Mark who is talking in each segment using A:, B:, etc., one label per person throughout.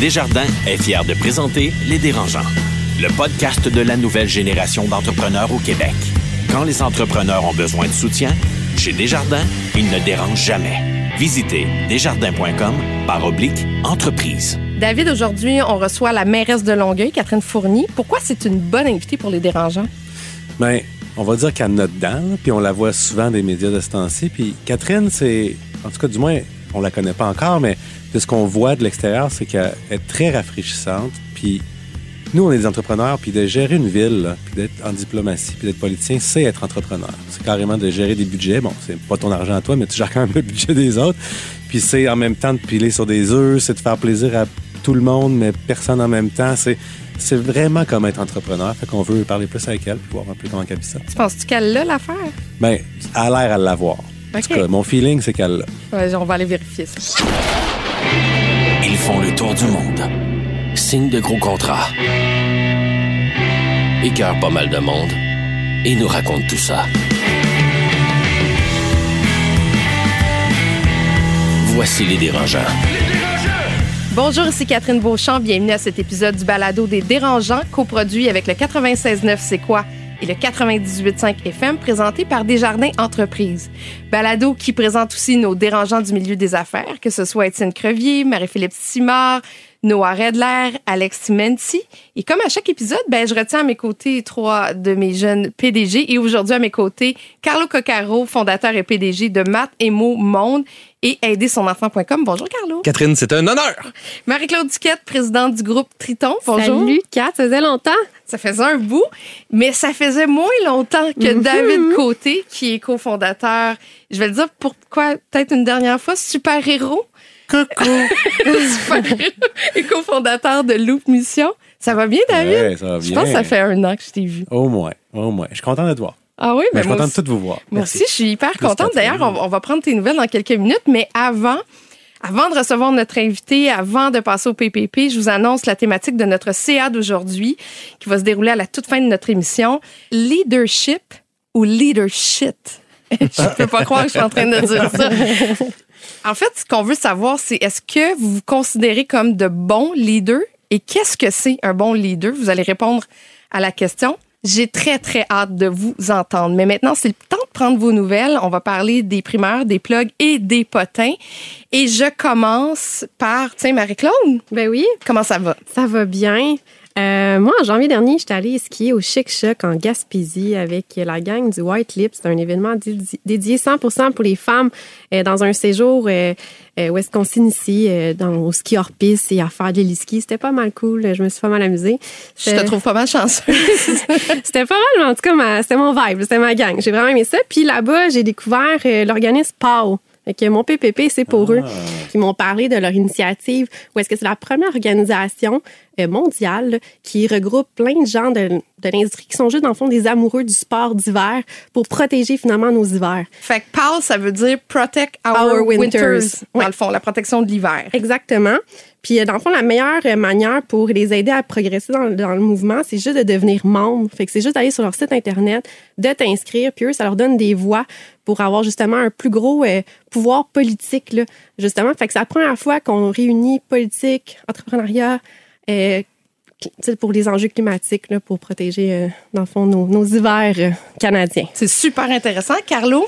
A: Desjardins est fier de présenter Les Dérangeants, le podcast de la nouvelle génération d'entrepreneurs au Québec. Quand les entrepreneurs ont besoin de soutien, chez Desjardins, ils ne dérangent jamais. Visitez desjardins.com par oblique entreprise.
B: David, aujourd'hui, on reçoit la mairesse de Longueuil, Catherine Fournier. Pourquoi c'est une bonne invitée pour les dérangeants?
C: Bien, on va dire qu'elle note dedans, puis on la voit souvent des médias de ce temps-ci. Puis Catherine, c'est, en tout cas, du moins, on la connaît pas encore, mais de ce qu'on voit de l'extérieur, c'est qu'elle est très rafraîchissante. Puis nous, on est des entrepreneurs, puis de gérer une ville, là, puis d'être en diplomatie, puis d'être politicien, c'est être entrepreneur. C'est carrément de gérer des budgets. Bon, c'est pas ton argent à toi, mais tu gères quand même le budget des autres. Puis c'est en même temps de piler sur des œufs, c'est de faire plaisir à tout le monde, mais personne en même temps. C'est c'est vraiment comme être entrepreneur. Fait qu'on veut parler plus avec elle, puis voir un peu comment elle vit ça.
B: Tu penses-tu qu'elle l'a, l'affaire?
C: Elle a l'air à l'avoir. En
B: OK.
C: tout cas, mon feeling, c'est qu'elle l'a.
B: Ouais, on va aller vérifier ça.
A: Ils font le tour du monde. Signent de gros contrats. Écœurent pas mal de monde. Et nous racontent tout ça. Voici les dérangeants.
B: Bonjour, ici Catherine Beauchamp. Bienvenue à cet épisode du balado des dérangeants, coproduit avec le 96.9 C'est quoi? Et le 98.5 FM présenté par Desjardins Entreprises. Balado qui présente aussi nos dérangeants du milieu des affaires, que ce soit Étienne Crevier, Marie-Philippe Simard, Noah Redler, Alex Menti. Et comme à chaque épisode, ben, je retiens à mes côtés trois de mes jeunes PDG et aujourd'hui à mes côtés, Carlo Coccaro, fondateur et PDG de Math Emo Monde et aidersonenfant.com. Bonjour Carlo.
D: Catherine, c'est un honneur.
B: Marie-Claude Duquette, présidente du groupe Triton. Bonjour.
E: Salut, Kat, ça faisait longtemps.
B: Ça faisait un bout, mais ça faisait moins longtemps que
E: Mhm.
B: David Côté, qui est cofondateur, je vais le dire pourquoi, peut-être une dernière fois, Super Héros. Coucou. Super Héros et cofondateur de Loop Mission. Ça va bien, David?
C: Ouais, ça va
B: Je pense que ça
C: bien.
B: fait un an que je t'ai vu.
C: Au moins, au moins. Je suis content de te voir.
B: Ah oui,
C: Mais
B: mais
C: je suis
B: moi
C: content
B: aussi,
C: de tout vous voir.
B: moi
C: Merci.
B: aussi, je suis hyper
C: Plus
B: contente. D'ailleurs, on, on va prendre tes nouvelles dans quelques minutes, mais avant, avant de recevoir notre invité, avant de passer au PPP, je vous annonce la thématique de notre CA d'aujourd'hui qui va se dérouler à la toute fin de notre émission. Leadership ou leadership? je peux pas croire que je suis en train de dire ça. En fait, ce qu'on veut savoir, c'est est-ce que vous vous considérez comme de bons leaders et qu'est-ce que c'est un bon leader? Vous allez répondre à la question. J'ai très, très hâte de vous entendre. Mais maintenant, c'est le temps de prendre vos nouvelles. On va parler des primeurs, des plugs et des potins. Et je commence par, tiens, Marie-Claude,
E: Ben oui,
B: comment ça va?
E: ça va bien. Euh, moi, en janvier dernier, j'étais allée skier au Chic Choc en Gaspésie avec la gang du White Lips. C'est un événement dédi- dédié 100% pour les femmes euh, dans un séjour euh, euh, où est-ce qu'on s'initie euh, dans, au ski hors piste et à faire de l'e-ski. C'était pas mal cool. Je me suis pas mal amusée.
B: Je te trouve pas mal chanceuse.
E: C'était pas mal, mais en tout cas, ma- c'était mon vibe, c'était ma gang. J'ai vraiment aimé ça. Puis là-bas, j'ai découvert l'organisme PAO. Fait que mon PPP, c'est pour eux. Ils m'ont parlé de leur initiative, où est-ce que c'est la première organisation euh, mondiale qui regroupe plein de gens de, de l'industrie qui sont juste, dans le fond, des amoureux du sport d'hiver pour protéger finalement nos hivers.
B: fait que PAL, ça veut dire Protect Our,
E: Our
B: Winters.
E: Winters.
B: Dans
E: Ouais.
B: le fond, la protection de l'hiver.
E: Exactement. Puis, euh, dans le fond, la meilleure euh, manière pour les aider à progresser dans, dans le mouvement, c'est juste de devenir membre. Fait que c'est juste d'aller sur leur site Internet, de t'inscrire, puis eux, ça leur donne des voix pour avoir justement un plus gros euh, pouvoir politique, là, justement. Fait que c'est la première fois qu'on réunit politique, entrepreneuriat, euh, tu sais, pour les enjeux climatiques, là, pour protéger, euh, dans le fond, nos, nos hivers euh, canadiens.
B: C'est super intéressant. Carlo,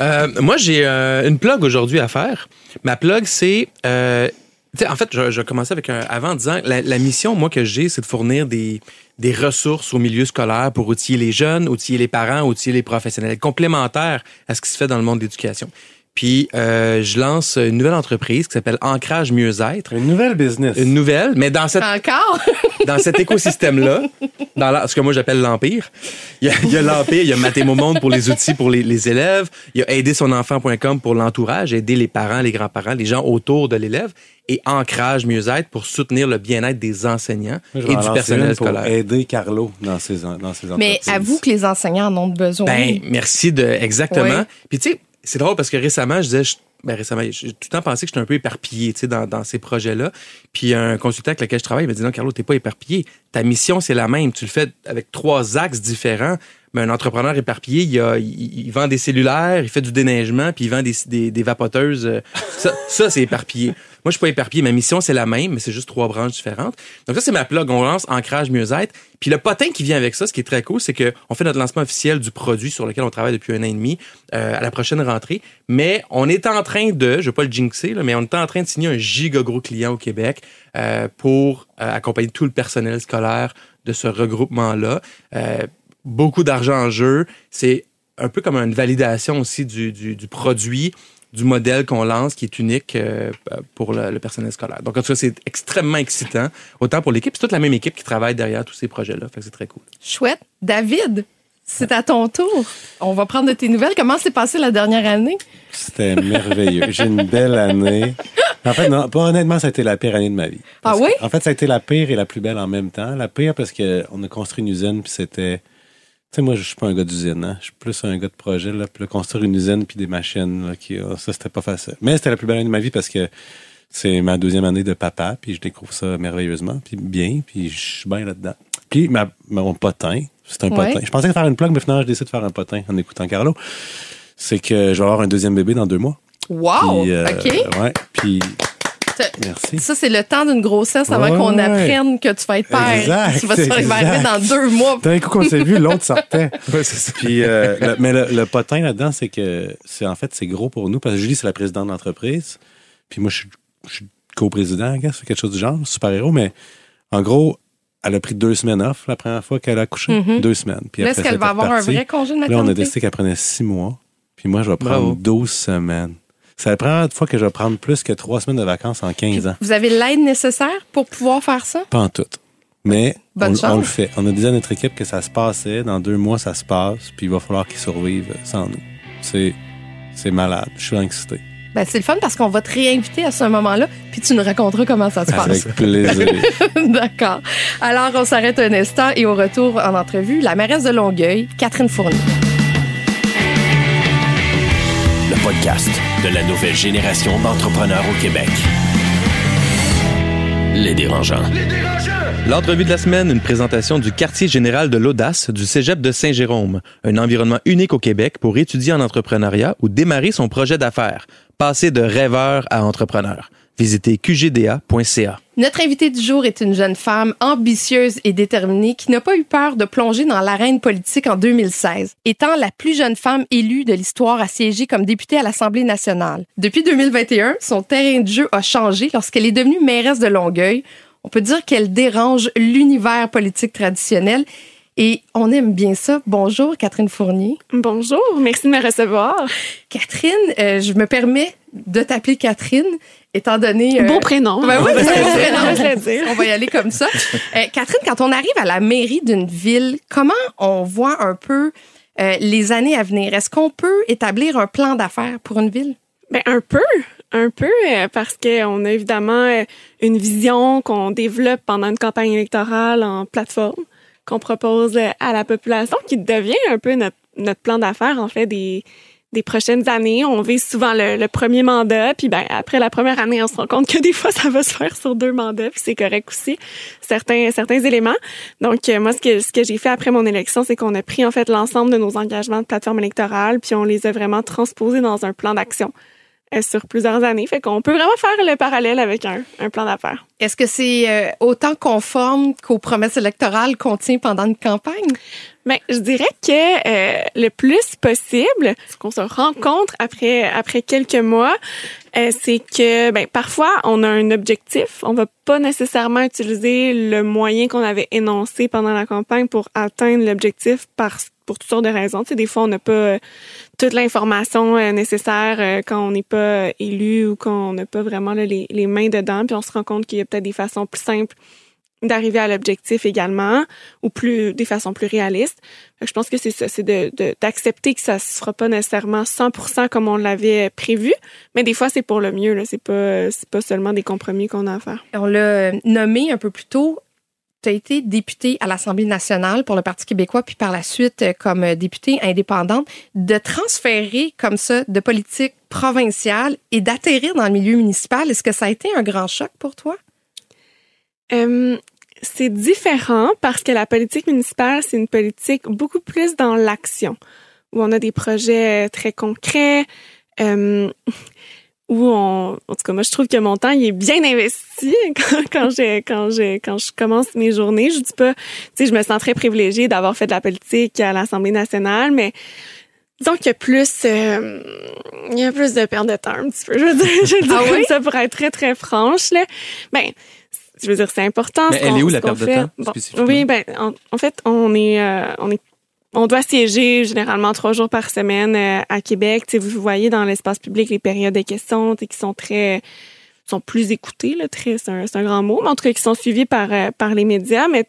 D: Euh, moi, j'ai euh, une plug aujourd'hui à faire. Ma plug, c'est. En fait, je, je commençais avec un avant en disant la, la mission, moi, que j'ai, c'est de fournir des, des ressources au milieu scolaire pour outiller les jeunes, outiller les parents, outiller les professionnels, complémentaires à ce qui se fait dans le monde de l'éducation. Puis, euh, je lance une nouvelle entreprise qui s'appelle Ancrage Mieux-être.
C: Une nouvelle business.
D: Une nouvelle, mais dans cette
B: encore?
D: dans cet écosystème-là, dans la- ce que moi j'appelle l'Empire, il y a, a l'Empire, il y a Mathémo Monde pour les outils pour les, les élèves, il y a aidersonenfant.com pour l'entourage, aider les parents, les grands-parents, les gens autour de l'élève, et Ancrage Mieux-être pour soutenir le bien-être des enseignants et du personnel
C: une pour
D: scolaire.
C: aider Carlo dans ses, dans ses
B: Mais avoue que les enseignants en ont besoin.
D: Ben, merci de exactement.
B: Oui.
D: Puis tu sais, c'est drôle parce que récemment, je disais, je- ben récemment, j'ai tout le temps pensé que j'étais un peu éparpillé, dans, dans ces projets-là. Puis un consultant avec lequel je travaille il m'a dit non, Carlo, t'es pas éparpillé. Ta mission c'est la même. Tu le fais avec trois axes différents. Mais un entrepreneur éparpillé, il, a- vend des cellulaires, il fait du déneigement, puis il vend des, vapoteuses. euh, ça c'est éparpillé. Moi, je suis pas éparpillé. Ma mission, c'est la même, mais c'est juste trois branches différentes. Donc ça, c'est ma plug. On lance Ancrage Mieux-être. Puis le potin qui vient avec ça, ce qui est très cool, c'est que on fait notre lancement officiel du produit sur lequel on travaille depuis un an et demi euh, à la prochaine rentrée. Mais on est en train de, je vais pas le jinxer, mais on est en train de signer un giga gros client au Québec euh, pour euh, accompagner tout le personnel scolaire de ce regroupement-là. Beaucoup d'argent en jeu. C'est un peu comme une validation aussi du produit du modèle qu'on lance qui est unique euh, pour le, le, personnel scolaire. Donc, en tout cas, c'est extrêmement excitant, autant pour l'équipe. C'est toute la même équipe qui travaille derrière tous ces projets-là. Fait que c'est très cool.
B: Chouette. David, c'est à ton tour. On va prendre de tes nouvelles. Comment s'est passée la dernière année?
C: C'était merveilleux. J'ai une belle année. En fait, non, pas honnêtement, ça a été la pire année de ma vie.
B: ah oui?
C: en fait, ça a été la pire et la plus belle en même temps. La pire parce qu'on a construit une usine, puis c'était sais, moi, je suis pas un gars d'usine, hein. Je suis plus un gars de projet, là. Puis construire une usine puis des machines, là, qui, oh, ça, c'était pas facile. Mais c'était la plus belle année de ma vie parce que c'est ma deuxième année de papa, puis je découvre ça merveilleusement, puis bien, puis je suis bien là-dedans. Puis ma, mon potin, c'est un
B: Ouais.
C: potin. Je pensais faire une plug, mais finalement, je décide de faire un potin en écoutant Carlo. C'est que je vais avoir un deuxième bébé dans deux mois.
B: Wow!
C: Puis, euh,
B: OK.
C: Ouais, puis merci.
B: Ça, c'est le temps d'une grossesse avant
C: Ouais,
B: qu'on
C: ouais.
B: apprenne que tu vas être père.
C: Exact,
B: tu vas se faire
C: exact.
B: arriver dans deux mois.
C: D'un coup qu'on s'est vu, l'autre sortait.
D: Ouais, c'est ça.
C: Puis, euh, le- mais le, le potin là-dedans, c'est que c'est en fait c'est gros pour nous parce que Julie c'est la présidente de l'entreprise. Puis moi je suis, co-président, c'est quelque chose du genre, super héros. Mais en gros, elle a pris deux semaines off la première fois qu'elle a accouché,
B: Mhm.
C: deux semaines. Puis
B: est-ce
C: après,
B: qu'elle va avoir un vrai congé de
C: Là, on a
B: maternité?
C: décidé qu'elle prenait six mois. Puis moi, je vais prendre
D: Bravo.
C: 12 semaines. C'est la première fois que je vais prendre plus que trois semaines de vacances en 15 ans.
B: Vous avez l'aide nécessaire pour pouvoir faire ça?
C: Pas en tout. Mais on, le fait. On a dit à notre équipe que ça se passait. Dans deux mois, ça se passe. Puis il va falloir qu'ils survivent sans nous. C'est, c'est malade. Je suis excité.
B: Ben, c'est le fun parce qu'on va te réinviter à ce moment-là, puis tu nous raconteras comment ça se passe.
C: Avec plaisir.
B: D'accord. Alors, on s'arrête un instant et au retour en entrevue, la mairesse de Longueuil, Catherine Fournier.
A: Le podcast de la nouvelle génération d'entrepreneurs au Québec. Les dérangeants.
D: L'entrevue de la semaine, une présentation du quartier général de l'audace du Cégep de Saint-Jérôme, un environnement unique au Québec pour étudier en entrepreneuriat ou démarrer son projet d'affaires, passer de rêveur à entrepreneur. Visitez qgda.ca.
B: Notre invitée du jour est une jeune femme ambitieuse et déterminée qui n'a pas eu peur de plonger dans l'arène politique en 2016, étant la plus jeune femme élue de l'histoire à siéger comme députée à l'Assemblée nationale. Depuis 2021, son terrain de jeu a changé lorsqu'elle est devenue mairesse de Longueuil. On peut dire qu'elle dérange l'univers politique traditionnel et on aime bien ça. Bonjour, Catherine Fournier.
F: Bonjour, merci de me recevoir.
B: Catherine, euh, je me permets de t'appeler Catherine, étant donné... euh,
F: Bon prénom.
B: Ben oui, c'est un prénom.
F: Je vais le dire.
B: On va y aller comme ça. Euh, Catherine, quand on arrive à la mairie d'une ville, comment on voit un peu euh, les années à venir? Est-ce qu'on peut établir un plan d'affaires pour une ville?
F: Ben, un peu, un peu, euh, parce qu'on a évidemment une vision qu'on développe pendant une campagne électorale en plateforme, qu'on propose à la population, qui devient un peu notre, notre plan d'affaires, en fait, des, des prochaines années. On vise souvent le, premier mandat, puis ben, après la première année, on se rend compte que des fois, ça va se faire sur deux mandats, puis c'est correct aussi, certains, certains éléments. Donc, euh, moi, ce que, ce que j'ai fait après mon élection, c'est qu'on a pris, en fait, l'ensemble de nos engagements de plateforme électorale, puis on les a vraiment transposés dans un plan d'action sur plusieurs années. Fait qu'on peut vraiment faire le parallèle avec un, un plan d'affaires.
B: Est-ce que c'est euh, autant conforme qu'aux promesses électorales qu'on tient pendant une campagne?
F: Ben, je dirais que euh, le plus possible, ce qu'on se rend compte après après quelques mois, euh, c'est que ben parfois on a un objectif, on va pas nécessairement utiliser le moyen qu'on avait énoncé pendant la campagne pour atteindre l'objectif par pour toutes sortes de raisons. Tu sais, des fois on n'a pas euh, toute l'information euh, nécessaire euh, quand on n'est pas élu ou quand on n'a pas vraiment les, les mains dedans, puis on se rend compte qu'il y a peut-être des façons plus simples d'arriver à l'objectif également ou plus des façons plus réalistes. Je pense que c'est ça, c'est de, de- d'accepter que ça se fera pas nécessairement 100% comme on l'avait prévu, mais des fois c'est pour le mieux là, c'est pas c'est pas seulement des compromis qu'on a à faire.
B: On l'a nommé un peu plus tôt. Été députée à l'Assemblée nationale pour le Parti québécois, puis par la suite euh, comme euh, députée indépendante, de transférer comme ça de politique provinciale et d'atterrir dans le milieu municipal. Est-ce que ça a été un grand choc pour toi?
F: Euh, c'est différent parce que la politique municipale, c'est une politique beaucoup plus dans l'action, où on a des projets très concrets. Où on, en tout cas, moi, je trouve que mon temps, il est bien investi quand, quand, j'ai, quand, j'ai, quand je commence mes journées. Je dis pas, tu sais, je me sens très privilégiée d'avoir fait de la politique à l'Assemblée nationale, mais disons qu'il y a plus, euh, il y a plus de perte de temps, un petit peu. Je veux dire, je veux dire
B: Ah oui?
F: ça pour être très, très franche, là. Ben, je veux dire, c'est important.
D: Mais
F: ce
D: elle est où, la perte de temps,
F: Bon, oui, ben, en, en fait, on est, euh, on est on doit siéger généralement trois jours par semaine euh, à Québec. Vous voyez dans l'espace public les périodes de questions qui sont très sont plus écoutées, là, très, c'est un, grand mot, mais en tout cas qui sont suivies par, euh, par les médias. Mais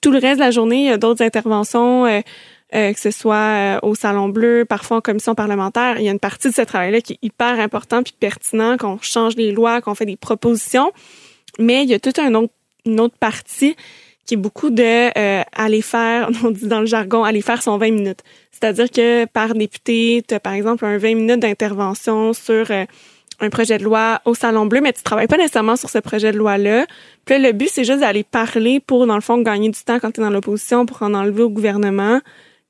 F: tout, le reste de la journée, il y a d'autres interventions, euh, euh, que ce soit au Salon Bleu, parfois en commission parlementaire. Il y a une partie de ce travail-là qui est hyper important puis pertinent, qu'on change les lois, qu'on fait des propositions. Mais il y a toute un autre, une autre partie qui est beaucoup de euh, aller faire, on dit dans le jargon, aller faire son 20 minutes. C'est-à-dire que par député, tu as par exemple un 20 minutes d'intervention sur euh, un projet de loi au Salon Bleu, mais tu travailles pas nécessairement sur ce projet de loi-là. Puis là, le but, c'est juste d'aller parler pour, dans le fond, gagner du temps quand tu es dans l'opposition pour en enlever au gouvernement,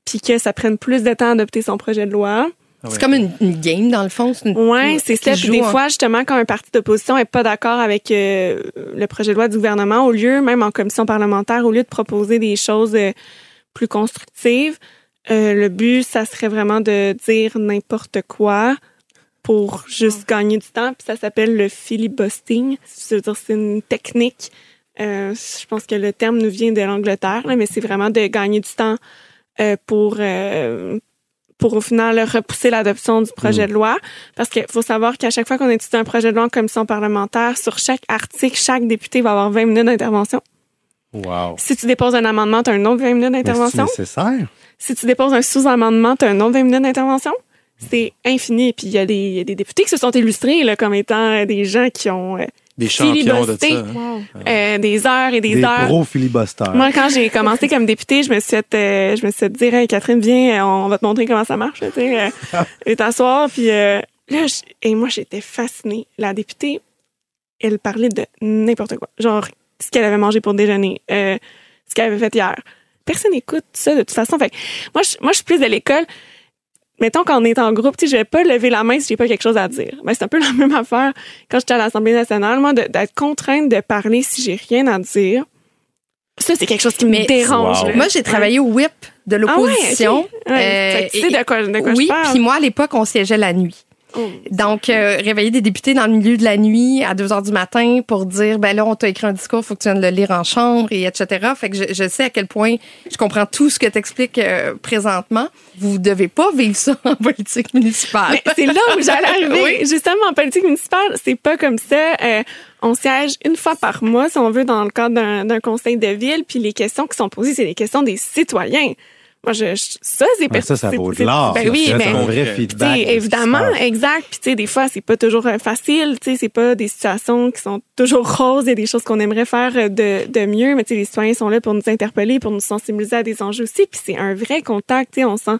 F: puis que ça prenne plus de temps à adopter son projet de loi.
B: C'est comme une, une game, dans le fond. C'est une-
F: Ouais, c'est ça. Puis
B: joue
F: des
B: en-
F: fois, justement, quand un parti d'opposition est pas d'accord avec euh, le projet de loi du gouvernement, au lieu, même en commission parlementaire, au lieu de proposer des choses euh, plus constructives, euh, le but, ça serait vraiment de dire n'importe quoi pour juste gagner du temps. Puis ça s'appelle le filibustering. C'est-à-dire, c'est une technique. euh, je pense que le terme nous vient de l'Angleterre, mais c'est vraiment de gagner du temps euh, pour euh, pour au final repousser l'adoption du projet de loi. Parce qu'il faut savoir qu'à chaque fois qu'on étudie un projet de loi en commission parlementaire, sur chaque article, chaque député va avoir 20 minutes d'intervention.
C: Wow.
F: Si tu déposes un amendement, tu as un autre 20 minutes
C: Mais c'est
F: d'intervention?
C: nécessaire?
F: Si tu déposes un sous-amendement, tu as un autre 20 minutes d'intervention? C'est infini. Puis il y, a des- il y a des députés qui se sont illustrés là, comme étant des gens qui ont euh,
D: Des champions de ça. hein.
F: euh, des heures et des,
C: Des
F: heures.
C: gros filibusters.
F: Moi, quand j'ai commencé comme députée, je me suis fait, euh, je me suis fait dire, hey, Catherine, viens, euh, on va te montrer comment ça marche, tu sais, euh, et t'asseoir. Puis euh, là, je- et moi, j'étais fascinée. La députée, elle parlait de n'importe quoi. Genre, ce qu'elle avait mangé pour déjeuner, euh, ce qu'elle avait fait hier. Personne n'écoute ça de toute façon. Fait que moi, je, moi, je suis plus de l'école. Mettons qu'on est en groupe, tu sais, je vais pas lever la main si j'ai pas quelque chose à dire. Ben, c'est un peu la même affaire quand j'étais à l'Assemblée nationale, moi, d'être contrainte de parler si j'ai rien à dire. Ça, c'est quelque chose qui me
B: Mais-
F: dérange.
C: Wow.
B: Moi, j'ai travaillé au whip de l'opposition.
F: Ah ouais, ok. Ouais. Que tu sais
B: Euh,
F: de quoi, de quoi
B: oui, puis moi, à l'époque, on siégeait la nuit.
F: Oh.
B: Donc, euh, réveiller des députés dans le milieu de la nuit à 2 heures du matin pour dire, ben là, on t'a écrit un discours, faut que tu viennes le lire en chambre et etc. Fait que je, je sais à quel point je comprends tout ce que tu expliques présentement. Vous devez pas vivre ça en politique municipale.
F: C'est là où j'allais arriver.
B: Oui.
F: Justement, en politique municipale, c'est pas comme ça. Euh, on siège une fois par mois, si on veut, dans le cadre d'un d'un conseil de ville, puis les questions qui sont posées, c'est les questions des citoyens. Moi, je, je- ça, c'est
C: ça, ça vaut de l'or.
F: Ben oui,
C: C'est
F: mais
C: un vrai feedback.
F: Évidemment, exact. Puis tu sais, des fois, c'est pas toujours euh, facile. Tu sais, c'est pas des situations qui sont toujours roses. Il y a des choses qu'on aimerait faire euh, de, de mieux. Mais tu sais, les citoyens sont là pour nous interpeller, pour nous sensibiliser à des enjeux aussi. Puis c'est un vrai contact. Tu sais, on sent.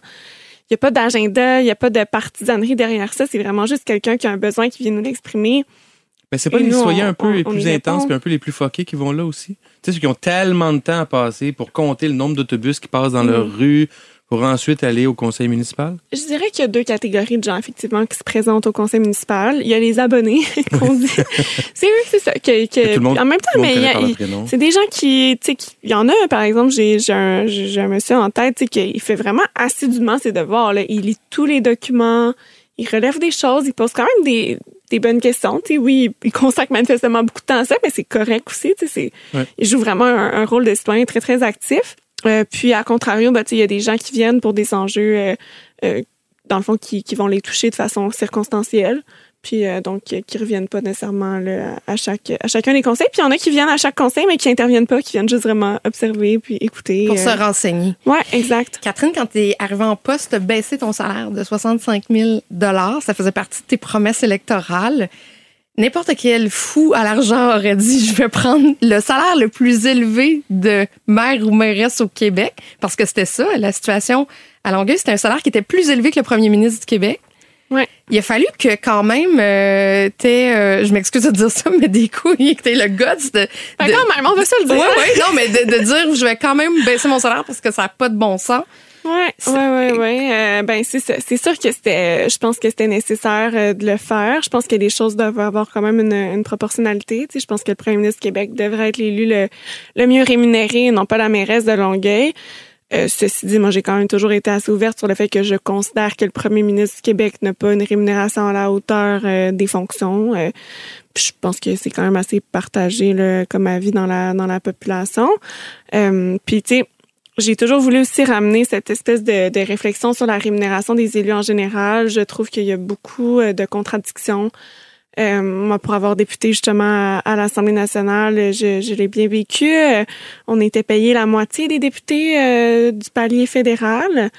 F: Il y a pas d'agenda, il y a pas de partisanerie derrière ça. C'est vraiment juste quelqu'un qui a un besoin qui vient nous l'exprimer.
D: Mais c'est pas
F: Et
D: les citoyens un peu
F: on-
D: les plus intenses puis un peu les plus fuckés qui vont là aussi? Tu sais, ceux qui ont tellement de temps à passer pour compter le nombre d'autobus qui passent dans leur
F: Mm.
D: rue pour ensuite aller au conseil municipal?
F: Je dirais qu'il y a deux catégories de gens, effectivement, qui se présentent au conseil municipal. Il y a les abonnés, qu'on dit. c'est eux, c'est ça. Que, que-
D: Que tout le monde-
F: en même temps, mais. C'est des gens qui, tu sais, il y en a, par exemple, j'ai un, un monsieur en tête, tu sais, qui fait vraiment assidûment ses devoirs. Là. Il lit tous les documents, il relève des choses, il pose quand même des, des bonnes questions. Tu sais, oui, il consacre manifestement beaucoup de temps à ça, mais c'est correct aussi. C'est,
D: Ouais.
F: il joue vraiment un, un rôle de citoyen très très actif. Euh, puis à contrario, ben, il y a des gens qui viennent pour des enjeux, euh, euh, dans le fond, qui, qui vont les toucher de façon circonstancielle. Puis euh, donc euh, qui reviennent pas nécessairement là, à chaque à chacun des conseils. Puis il y en a qui viennent à chaque conseil mais qui interviennent pas, qui viennent juste vraiment observer puis écouter.
B: pour
F: euh.
B: se renseigner.
F: Ouais, exact.
B: Catherine, quand tu es arrivée en poste, tu as baissé ton salaire de 65 000 Ça faisait partie de tes promesses électorales. N'importe quel fou à l'argent aurait dit je vais prendre le salaire le plus élevé de maire ou mairesse au Québec parce que c'était ça la situation à Longueuil, c'était un salaire qui était plus élevé que le premier ministre du Québec.
F: Ouais.
B: Il a fallu que quand même euh, t'aies, euh, je m'excuse de dire ça mais des couilles que t'aies le guts de, de-
F: quand même, on va se le dire.
B: ouais, non, mais de, de dire je vais quand même baisser mon salaire parce que ça n'a pas de bon sens.
F: Ouais, ouais, ouais, ouais. Euh, ben c'est c'est sûr que c'était, je pense que c'était nécessaire euh, de le faire. Je pense que les choses doivent avoir quand même une, une proportionnalité. Tu sais, je pense que le premier ministre du Québec devrait être l'élu le, le mieux rémunéré, et non pas la mairesse de Longueuil. Euh, ceci dit, moi, j'ai quand même toujours été assez ouverte sur le fait que je considère que le premier ministre du Québec n'a pas une rémunération à la hauteur euh, des fonctions. Euh, je pense que c'est quand même assez partagé là, comme avis dans la dans la population. puis, tu sais, j'ai toujours voulu aussi ramener cette espèce de, de, réflexion sur la rémunération des élus en général. Je trouve qu'il y a beaucoup de contradictions euh, moi, pour avoir député justement à, l'Assemblée nationale, je, je l'ai bien vécu. Euh, on était payé la moitié des députés euh, du palier fédéral.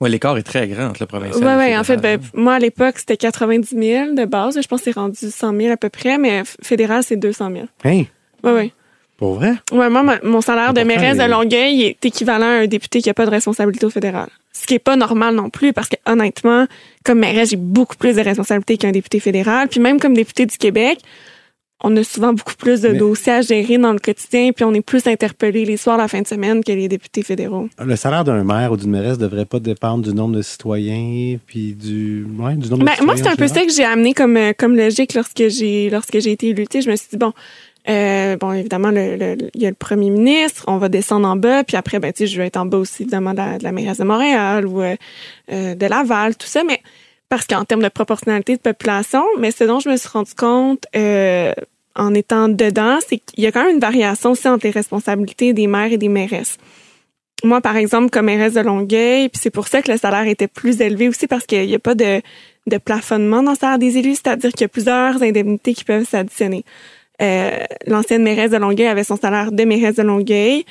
D: Oui, l'écart est très grand entre le provincial.
F: Oui, oui. En fait, ben, moi, à l'époque, c'était 90 000 de base. Je pense que c'est rendu 100 000 à peu près, mais fédéral, c'est 200 000.
C: Hein?
F: Oui, oui.
C: Pour vrai?
F: Oui, moi, mon salaire de mairesse de Longueuil est équivalent à un député qui n'a pas de responsabilité au fédéral. Ce qui est pas normal non plus parce que honnêtement, comme mairesse, j'ai beaucoup plus de responsabilités qu'un député fédéral. Puis même comme député du Québec, on a souvent beaucoup plus de dossiers à gérer dans le quotidien, puis on est plus interpellé les soirs, la fin de semaine que les députés fédéraux.
C: Le salaire d'un maire ou d'une mairesse devrait pas dépendre du nombre de citoyens, puis du, ouais, du nombre de citoyens.
F: Moi, c'est un peu ça que j'ai amené comme, euh, comme logique lorsque j'ai lorsque j'ai été élue. Je me suis dit, bon, euh, bon, évidemment, il y a le premier ministre, on va descendre en bas, puis après, ben, tu sais, je vais être en bas aussi, évidemment, de la, mairesse de Montréal ou euh, euh, de Laval, tout ça, mais parce qu'en termes de proportionnalité de population, mais ce dont je me suis rendu compte en étant dedans, c'est qu'il y a quand même une variation aussi entre les responsabilités des maires et des mairesses. Moi, par exemple, comme mairesse de Longueuil, puis c'est pour ça que le salaire était plus élevé aussi parce qu'il n'y a pas de, de plafonnement dans le salaire des élus, c'est-à-dire qu'il y a plusieurs indemnités qui peuvent s'additionner. Euh, l'ancienne mairesse de Longueuil avait son salaire de mairesse de Longueuil.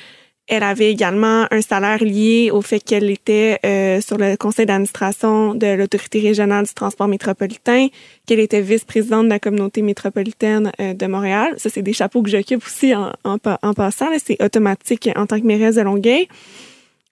F: Elle avait également un salaire lié au fait qu'elle était euh, sur le conseil d'administration de l'autorité régionale du transport métropolitain, qu'elle était vice-présidente de la communauté métropolitaine euh, de Montréal. Ça, c'est des chapeaux que j'occupe aussi en, en, en passant. C'est automatique en tant que mairesse de Longueuil.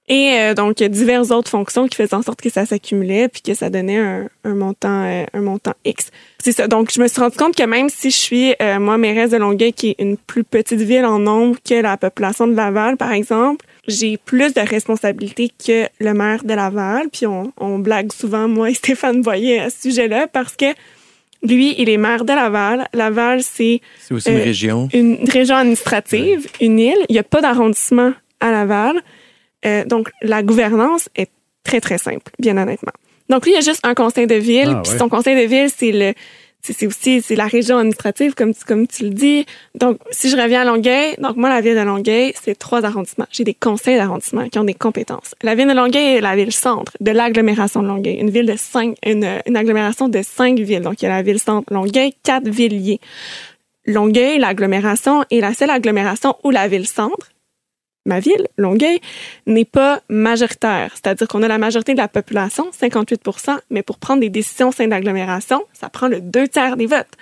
F: Et euh, donc diverses autres fonctions qui faisaient en sorte que ça s'accumulait puis que ça donnait un, un montant euh, un montant X. C'est ça. Donc je me suis rendu compte que même si je suis euh, moi mairesse de Longueuil qui est une plus petite ville en nombre que la population de Laval par exemple, j'ai plus de responsabilités que le maire de Laval. Puis on, on blague souvent moi et Stéphane Boyer à ce sujet-là parce que lui, il est maire de Laval. Laval, c'est
D: c'est aussi une région,
F: une région administrative, une île. Il n'y a pas d'arrondissement à Laval. Euh, donc, la gouvernance est très, très simple, bien honnêtement. Donc, lui, il y a juste un conseil de ville. Ah, puis son conseil de ville, c'est le c'est aussi c'est la région administrative comme tu, comme tu le dis. Donc si je reviens à Longueuil, donc moi la ville de Longueuil, c'est trois arrondissements. J'ai des conseils d'arrondissement qui ont des compétences. La ville de Longueuil est la ville centre de l'agglomération de Longueuil, une ville de cinq une, une agglomération de cinq villes. Donc il y a la ville centre Longueuil, quatre villes liées. Longueuil, l'agglomération est la seule agglomération où la ville centre ma ville, Longueuil, n'est pas majoritaire. C'est-à-dire qu'on a la majorité de la population, 58 mais pour prendre des décisions au sein de l'agglomération, ça prend le deux tiers des votes.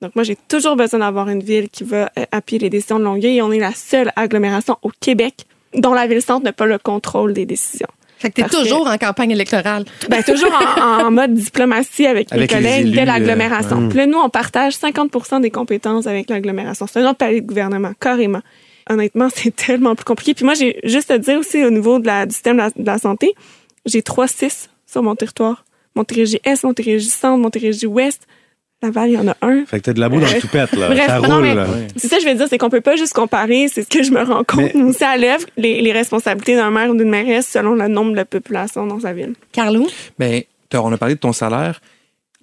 F: Donc moi, j'ai toujours besoin d'avoir une ville qui va euh, appuyer les décisions de Longueuil et on est la seule agglomération au Québec dont la ville-centre n'a pas le contrôle des décisions.
B: Fait que t'es toujours en campagne électorale.
F: Ben, toujours en, mode diplomatie avec, les collègues de l'agglomération. Euh, Puis là, nous, on partage 50% des compétences avec l'agglomération. C'est un autre palier de gouvernement, carrément honnêtement, c'est tellement plus compliqué. Puis moi, j'ai juste à dire aussi au niveau de la, du système de la, santé, j'ai trois CIS sur mon territoire. Montérégie Est, Montérégie Centre, Montérégie Ouest. Laval, il y en a un.
C: Fait que t'as de la boue dans le toupette, là.
F: Bref,
C: ça
F: roule, là. C'est ça, je veux dire, c'est qu'on peut pas juste comparer, c'est ce que je me rends compte. Mais... l'œuvre, les, les, responsabilités d'un maire ou d'une mairesse selon le nombre de population dans sa ville.
B: Carlo?
D: Ben, on a parlé de ton salaire.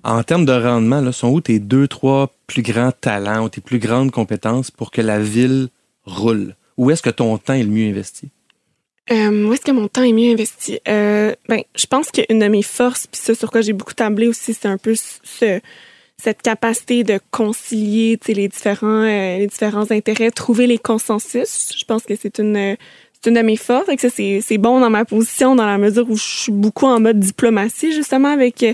D: En termes de rendement, là, sont où tes deux, trois plus grands talents ou tes plus grandes compétences pour que la ville roule? Où est-ce que ton temps est le mieux investi?
F: Euh, où est-ce que mon temps est mieux investi? Euh, ben, je pense qu'une de mes forces, puis ce sur quoi j'ai beaucoup tablé aussi, c'est un peu ce, cette capacité de concilier les différents, euh, les différents intérêts, trouver les consensus. Je pense que c'est une, une de mes forces. Et que c'est, bon dans ma position dans la mesure où je suis beaucoup en mode diplomatie, justement, avec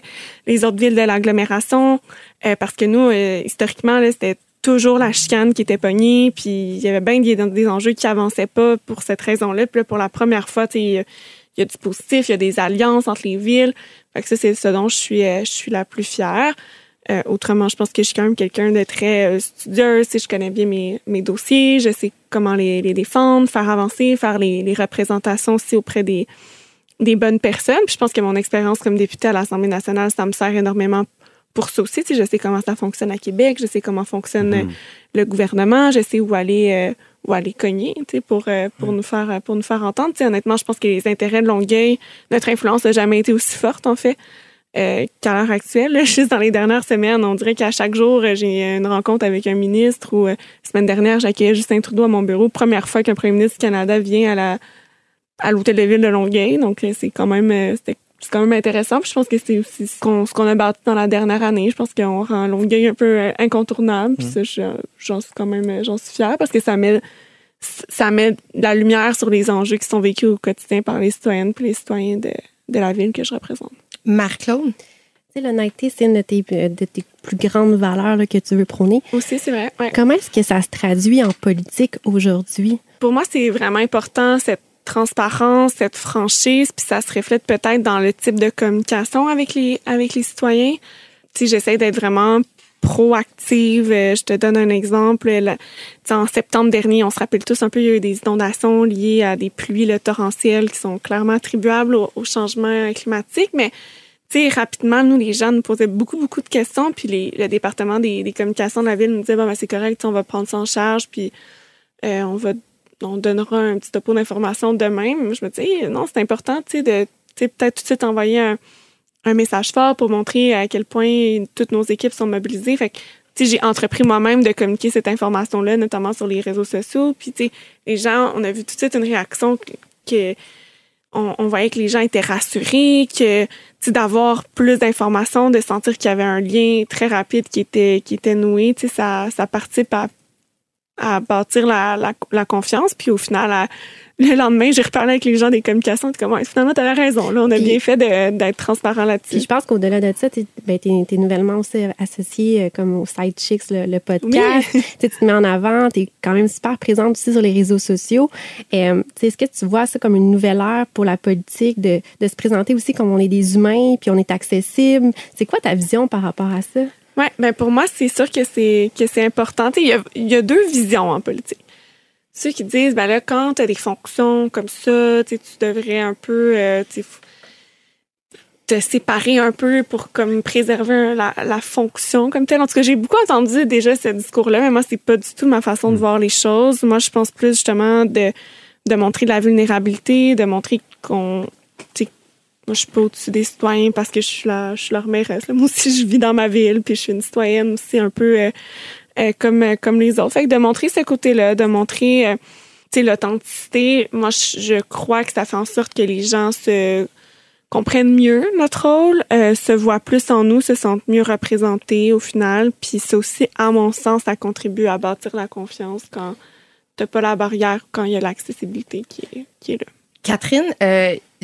F: les autres villes de l'agglomération. parce que nous, historiquement, c'était toujours la chicane qui était pognée, puis il y avait bien des, des enjeux qui avançaient pas pour cette raison-là. Puis là, pour la première fois, il y, a du positif, il y a des alliances entre les villes. Fait que ça, c'est ce dont je suis, euh, je suis la plus fière. Euh, autrement, je pense que je suis quand même quelqu'un de très euh, studieux. Si je connais bien mes, mes dossiers, je sais comment les, les défendre, faire avancer, faire les, les représentations aussi auprès des des bonnes personnes. Puis je pense que mon expérience comme députée à l'Assemblée nationale, ça me sert énormément pour ça aussi. Tu sais, je sais comment ça fonctionne à Québec, je sais comment fonctionne euh, le gouvernement, je sais où aller euh, où aller cogner, tu sais, pour euh, pour nous faire pour nous faire entendre. Tu sais, honnêtement, je pense que les intérêts de Longueuil, notre influence n'a jamais été aussi forte en fait. Euh, qu'à l'heure actuelle, juste dans les dernières semaines, on dirait qu'à chaque jour, j'ai une rencontre avec un ministre ou la semaine dernière, j'accueillais Justin Trudeau à mon bureau. Première fois qu'un premier ministre du Canada vient à la à l'hôtel de ville de Longueuil. Donc, c'est quand même, c'était c'est quand même intéressant. Puis je pense que c'est aussi ce qu'on ce qu'on a bâti dans la dernière année. Je pense qu'on rend Longueuil un peu euh, incontournable. Puis mm. ça, j'en suis quand même euh, j'en suis fière parce que ça met ça met la lumière sur les enjeux qui sont vécus au quotidien par les citoyennes et les citoyens de, de la ville que je représente.
B: Marc-Claude?
E: L'honnêteté, c'est une de tes, euh, de tes, plus grandes valeurs là, que tu veux prôner.
F: Aussi, c'est vrai. Ouais.
E: Comment est-ce que ça se traduit en politique aujourd'hui?
F: Pour moi, c'est vraiment important cette transparence, cette franchise, puis ça se reflète peut-être dans le type de communication avec les avec les citoyens. Si j'essaie d'être vraiment proactive. Euh, je te donne un exemple. en septembre dernier, on se rappelle tous un peu, il y a eu des inondations liées à des pluies torrentielles qui sont clairement attribuables au, changement climatique, mais rapidement, nous, les gens nous posaient beaucoup, beaucoup de questions, puis les, le département des, des communications de la ville nous disait, bon, ben, c'est correct, on va prendre ça en charge, puis euh, on va on donnera un petit topo d'information demain. Je me dis, non, c'est important, tu sais, de peut-être tout de suite envoyer un, message fort pour montrer à quel point toutes nos équipes sont mobilisées. Fait que, j'ai entrepris moi-même de communiquer cette information-là, notamment sur les réseaux sociaux. Puis, tu sais, les gens, on a vu tout de suite une réaction que, on, voyait que les gens étaient rassurés, que, d'avoir plus d'informations, de sentir qu'il y avait un lien très rapide qui était, qui était noué, ça, ça participe à à bâtir la, la, la, confiance. Puis au final, le lendemain, j'ai reparlé avec les gens des communications. Comme, finalement, tu avais raison. Là, on a bien fait d'être transparent là-dessus.
E: Je pense qu'au-delà de ça, tu es, ben, es, nouvellement aussi associé euh, comme au Side Chicks, le, podcast. tu te mets en avant. Tu es quand même super présente aussi sur les réseaux sociaux. Euh, Est-ce que tu vois ça comme une nouvelle ère pour la politique de, de se présenter aussi comme on est des humains puis on est accessible? C'est quoi ta vision par rapport à ça?
F: Ouais, ben pour moi, c'est sûr que c'est que c'est important. Il y, a, il y a deux visions en politique. Ceux qui disent, ben là, quand tu as des fonctions comme ça, tu devrais un peu euh, te séparer un peu pour comme préserver la, la, fonction comme telle. En tout cas, j'ai beaucoup entendu déjà ce discours-là, mais moi, c'est pas du tout ma façon de mm. voir les choses. Moi, je pense plus justement de, de montrer de la vulnérabilité, de montrer qu'on moi, je suis pas au-dessus des citoyens parce que je suis, la, je suis leur mairesse. Moi aussi, je vis dans ma ville, puis je suis une citoyenne aussi un peu euh, euh, comme, euh, comme les autres. Fait que de montrer ce côté-là, de montrer l'authenticité, moi, je, crois que ça fait en sorte que les gens se comprennent mieux notre rôle, se voient plus en nous, se sentent mieux représentés au final. Puis c'est aussi, à mon sens, ça contribue à bâtir la confiance quand t'as pas la barrière, quand il y a l'accessibilité qui est, qui est là.
B: Catherine,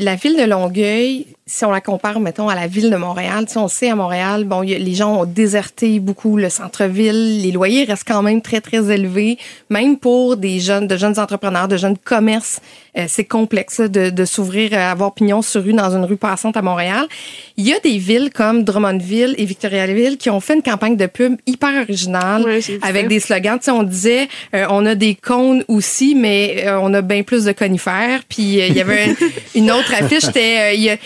B: la ville de Longueuil, si on la compare, mettons, à la ville de Montréal, tu sais, on sait à Montréal, bon, les gens ont déserté beaucoup le centre-ville, les loyers restent quand même très, très élevés, même pour des jeunes, de jeunes entrepreneurs, de jeunes commerces. Euh, c'est complexe de, de s'ouvrir, euh, avoir pignon sur rue dans une rue passante à Montréal. Il y a des villes comme Drummondville et Victoriaville qui ont fait une campagne de pub hyper originale avec des slogans. Tu sais, on disait, euh, on a des cônes aussi, mais on a bien plus de conifères. Puis il y avait une autre affiche, c'était,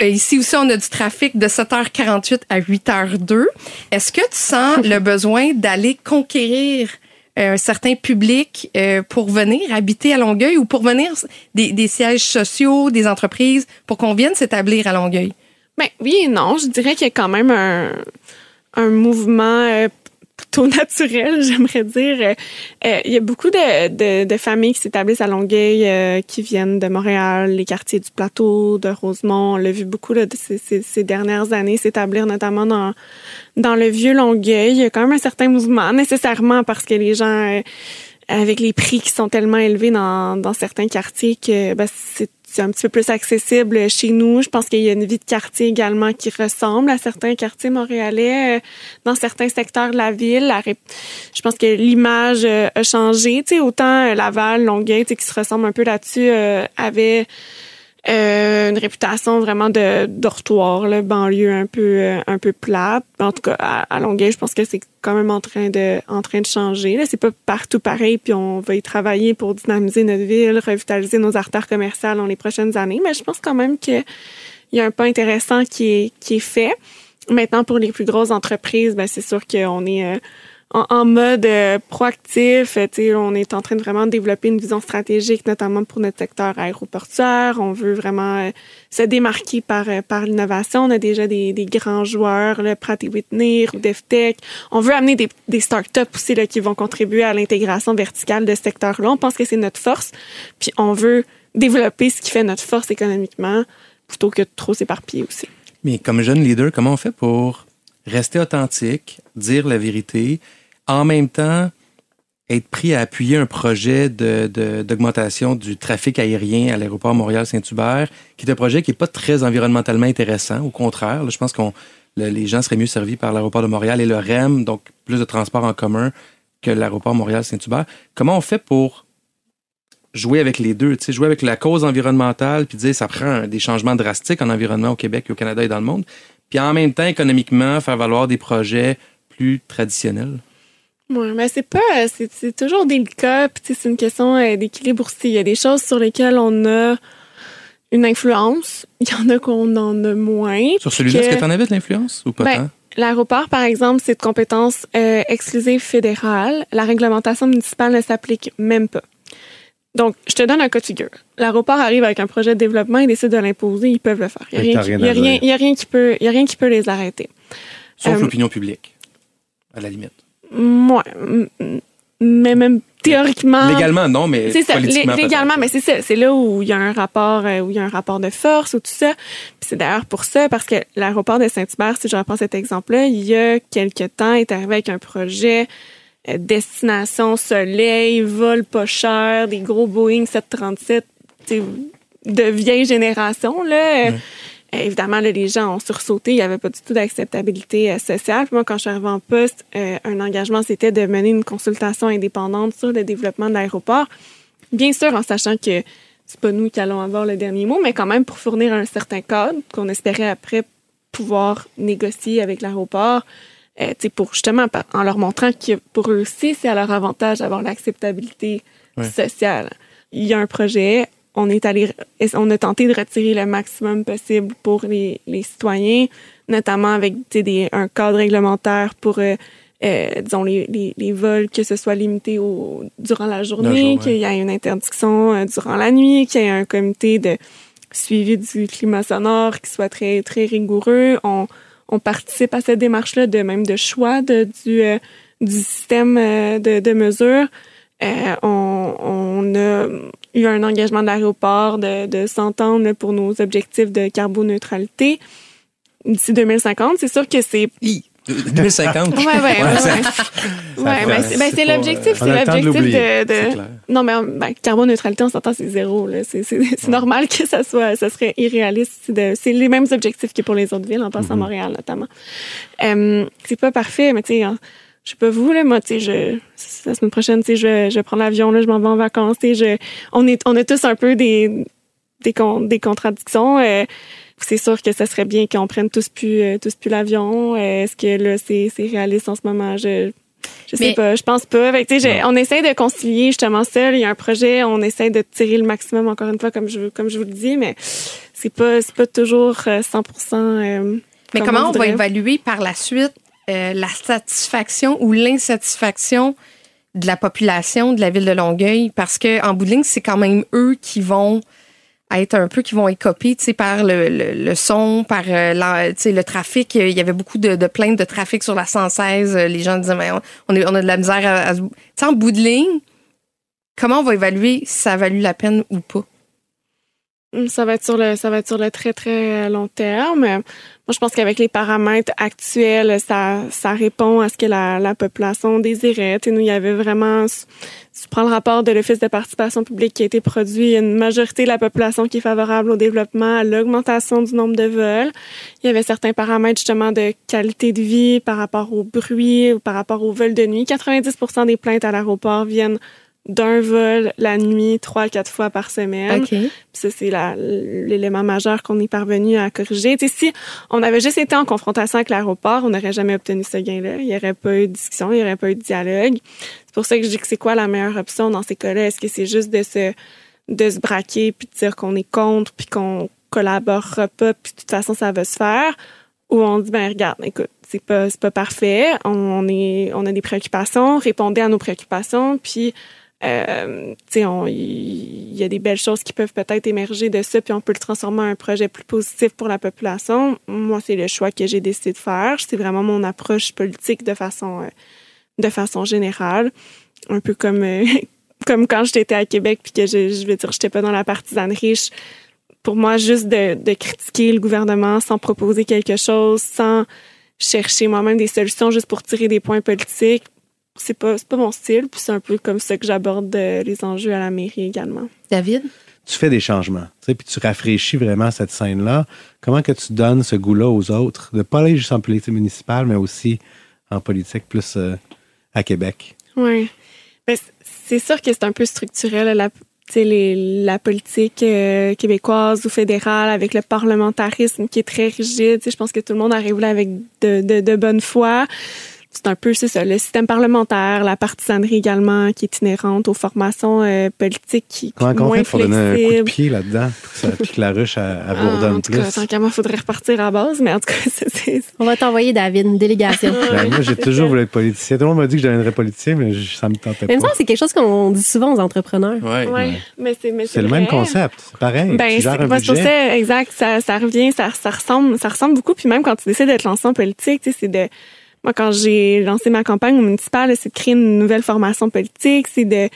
B: ici aussi, on a du trafic de 7h48 à 8h02. Est-ce que tu sens le besoin d'aller conquérir un certain public euh, pour venir habiter à Longueuil ou pour venir des, des sièges sociaux, des entreprises, pour qu'on vienne s'établir à Longueuil?
F: Ben oui et non. Je dirais qu'il y a quand même un, un mouvement euh, plutôt naturel, j'aimerais dire. Euh, euh, il y a beaucoup de, de, familles qui s'établissent à Longueuil, euh, qui viennent de Montréal, les quartiers du Plateau, de Rosemont. On l'a vu beaucoup là, ces, ces dernières années s'établir notamment dans dans le vieux Longueuil. Il y a quand même un certain mouvement, nécessairement parce que les gens avec les prix qui sont tellement élevés dans, dans certains quartiers que ben, c'est c'est un petit peu plus accessible chez nous. Je pense qu'il y a une vie de quartier également qui ressemble à certains quartiers montréalais euh, dans certains secteurs de la ville. Je pense que l'image euh, a changé. Tu sais, autant euh, Laval, Longueuil, tu sais, qui se ressemble un peu là-dessus, avait Euh, une réputation vraiment de dortoir, là, banlieue un peu euh, un peu plate. En tout cas, à, à Longueuil, je pense que c'est quand même en train de en train de changer. Là, c'est pas partout pareil, puis on va y travailler pour dynamiser notre ville, revitaliser nos artères commerciales dans les prochaines années. Mais je pense quand même que il y a un pas intéressant qui est qui est fait. Maintenant, pour les plus grosses entreprises, ben c'est sûr qu'on est euh, en, mode euh, proactif. Euh, on est en train de vraiment développer une vision stratégique, notamment pour notre secteur aéroportuaire. On veut vraiment euh, se démarquer par l'innovation. On a déjà des, grands joueurs, le Pratt Whitney, DevTech. On veut amener des, startups aussi là, qui vont contribuer à l'intégration verticale de ce secteur-là. On pense que c'est notre force. Puis on veut développer ce qui fait notre force économiquement plutôt que de trop s'éparpiller aussi.
D: Mais comme jeune leader, comment on fait pour rester authentique, dire la vérité, en même temps être pris à appuyer un projet de, de- d'augmentation du trafic aérien à l'aéroport Montréal-Saint-Hubert, qui est un projet qui n'est pas très environnementalement intéressant. Au contraire, je pense qu'on le- les gens seraient mieux servis par l'aéroport de Montréal et le REM, donc plus de transport en commun que l'aéroport Montréal-Saint-Hubert. Comment on fait pour jouer avec les deux, jouer avec la cause environnementale, puis dire ça prend des changements drastiques en environnement au Québec, au Canada et dans le monde, puis en même temps économiquement faire valoir des projets plus traditionnels?
F: Ouais, mais c'est pas, c'est, c'est toujours délicat. Puis c'est une question euh, d'équilibre aussi. Il y a des choses sur lesquelles on a une influence. Il y en a qu'on en a moins.
D: Sur celui-là,
F: Que-
D: est-ce que tu en avais de l'influence ou pas
F: Ben,
D: tant?
F: L'aéroport, par exemple, c'est de compétence euh, exclusive fédérale. La réglementation municipale ne s'applique même pas. Donc, je te donne un cas de figure. L'aéroport arrive avec un projet de développement, ils décident de l'imposer, ils peuvent le faire. Il n'y a, rien
C: rien
F: qui peut les arrêter.
D: Sauf
F: euh,
D: l'opinion publique, à la limite.
F: Moi, mais même théoriquement.
D: Légalement, non, mais.
F: C'est ça, légalement, mais c'est ça, c'est là où il y a un rapport, euh, où il y a un rapport de force ou tout ça. Puis c'est d'ailleurs pour ça, parce que l'aéroport de Saint-Hubert, si je reprends cet exemple-là, il y a quelques temps, est arrivé avec un projet euh, destination soleil, vol pas cher, des gros Boeing 737, tu sais, de vieille génération là. Évidemment, là, les gens ont sursauté. Il n'y avait pas du tout d'acceptabilité euh, sociale. Puis moi, quand je suis arrivée en poste, euh, un engagement, c'était de mener une consultation indépendante sur le développement de l'aéroport. Bien sûr, en sachant que c'est pas nous qui allons avoir le dernier mot, mais quand même pour fournir un certain cadre qu'on espérait après pouvoir négocier avec l'aéroport, euh, pour justement, en leur montrant que pour eux aussi, c'est à leur avantage d'avoir l'acceptabilité
D: Ouais.
F: sociale. Il y a un projet, on est allé, on a tenté de retirer le maximum possible pour les, les citoyens, notamment avec des, un cadre réglementaire pour, euh, euh, disons, les, les, les vols, que ce soit limité au, durant la journée, qu'il y ait une interdiction euh, durant la nuit, qu'il y ait un comité de suivi du climat sonore qui soit très, très rigoureux. On, on participe à cette démarche-là de même de choix de, du, euh, du système euh, de, de mesures. Euh, on, on a eu un engagement de l'aéroport de, de s'entendre pour nos objectifs de carboneutralité d'ici 2050. C'est sûr que c'est
D: Hi, 2050.
F: Ouais, ouais, ouais. ouais. c'est ben, l'objectif,
C: euh,
F: c'est l'objectif de. Non, mais ben, carboneutralité, on s'entend, c'est zéro. là. C'est normal que ça soit, ça serait irréaliste. de- C'est les mêmes objectifs que pour les autres villes, en passant à
C: Mhm.
F: Montréal notamment. Euh, c'est pas parfait, mais tu sais, je sais pas vous là, moi, tu sais, je la semaine prochaine, tu sais, je, je prends l'avion là, je m'en vais en vacances, tu sais, je, on est, on a tous un peu des des, con- des contradictions. euh, c'est sûr que ça serait bien qu'on prenne tous plus, euh, tous plus l'avion. Euh, Est-ce que là, c'est c'est réaliste en ce moment? Je, je sais
B: Mais-
F: pas, je pense pas. Fait que, tu sais, j'ai- on essaie de concilier justement ça. Il y a un projet, on essaie de tirer le maximum, encore une fois, comme je, comme je vous le dis, mais c'est pas, c'est pas toujours euh, 100% euh,
B: Mais
F: comme
B: comment on va
F: voudrait.
B: évaluer par la suite? Euh, la satisfaction ou l'insatisfaction de la population de la ville de Longueuil? Parce que en bout de ligne, c'est quand même eux qui vont être un peu qui vont écoper par le, le, le son, par euh, le trafic. Il y avait beaucoup de, plaintes de trafic sur la 116. Euh, Les gens disaient, mais on, on a de la misère à, à en bout de ligne, comment on va évaluer si ça a valu la peine ou pas?
F: Hum, Ça va être sur le, ça va être sur le très très long terme. Moi, je pense qu'avec les paramètres actuels, ça, ça répond à ce que la, la population désirait. Sais, nous, il y avait vraiment, si tu prends le rapport de l'Office de participation publique qui a été produit, une majorité de la population qui est favorable au développement, à l'augmentation du nombre de vols. Il y avait certains paramètres justement de qualité de vie par rapport au bruit, ou par rapport aux vols de nuit. 90 des plaintes à l'aéroport viennent d'un vol la nuit trois à quatre fois par semaine.
B: OK.
F: Puis ça, c'est l'élément majeur qu'on est parvenu à corriger. Tu sais, si on avait juste été en confrontation avec l'aéroport, on n'aurait jamais obtenu ce gain-là. Il n'y aurait pas eu de discussion, il n'y aurait pas eu de dialogue. C'est pour ça que je dis que c'est quoi la meilleure option dans ces cas-là? Est-ce que c'est juste de se, de se braquer puis de dire qu'on est contre puis qu'on collaborera pas puis de toute façon ça va se faire? Ou on dit, ben regarde, écoute, c'est pas, c'est pas parfait. On, est, on a des préoccupations, répondez à nos préoccupations puis euh, il y a des belles choses qui peuvent peut-être émerger de ça, puis on peut le transformer en un projet plus positif pour la population. Moi, c'est le choix que j'ai décidé de faire. C'est vraiment mon approche politique de façon, euh, de façon générale, un peu comme euh, comme quand j'étais à Québec, puis que je, je veux dire, j'étais pas dans la partisanerie. Je- pour moi, juste de, de critiquer le gouvernement sans proposer quelque chose, sans chercher moi-même des solutions juste pour tirer des points politiques, c'est pas c'est pas mon style puis c'est un peu comme ça que j'aborde euh, les enjeux à la mairie également.
B: David?
C: tu fais des changements, tu sais, puis tu rafraîchis vraiment cette scène-là. Comment que tu donnes ce goût-là aux autres, de pas aller juste en politique municipale, mais aussi en politique plus euh, à Québec?
F: Oui. Ben, c'est sûr que c'est un peu structurel la tu sais, les- la politique euh, québécoise ou fédérale avec le parlementarisme qui est très rigide. Tu sais, Je pense que tout le monde arrive là avec de, de, de bonne foi. C'est un peu c'est ça, le système parlementaire, la partisanerie également qui est inhérente aux formations euh, politiques qui
C: Comment
F: qui
C: qu'on
F: moins
C: fait pour donner un coup de
F: flexibles.
C: pied là-dedans, pour que, ça, puis que la ruche elle, elle
F: Ah, en tout cas,
C: plus?
F: tant qu'à moi, faudrait repartir à base, mais en tout cas, c'est- c'est
E: On va t'envoyer, David, une délégation.
C: Ben, moi, j'ai toujours voulu être politicien. Tout le monde m'a dit que je deviendrais politicien, mais je- ça me tentait
E: Mais il
C: pas.
E: c'est quelque chose qu'on dit souvent aux entrepreneurs.
D: Ouais.
F: ouais, mais c'est mais
C: C'est le même concept, c'est pareil.
F: Ben,
C: tu gères
F: c'est
C: un budget.
F: ça, exact. Ça, ça revient, ça, ça ressemble, ça ressemble beaucoup. Puis même quand tu décides de te lancer en politique, tu sais, c'est de, moi, quand j'ai lancé ma campagne au municipal, c'est de créer une nouvelle formation politique, c'est de,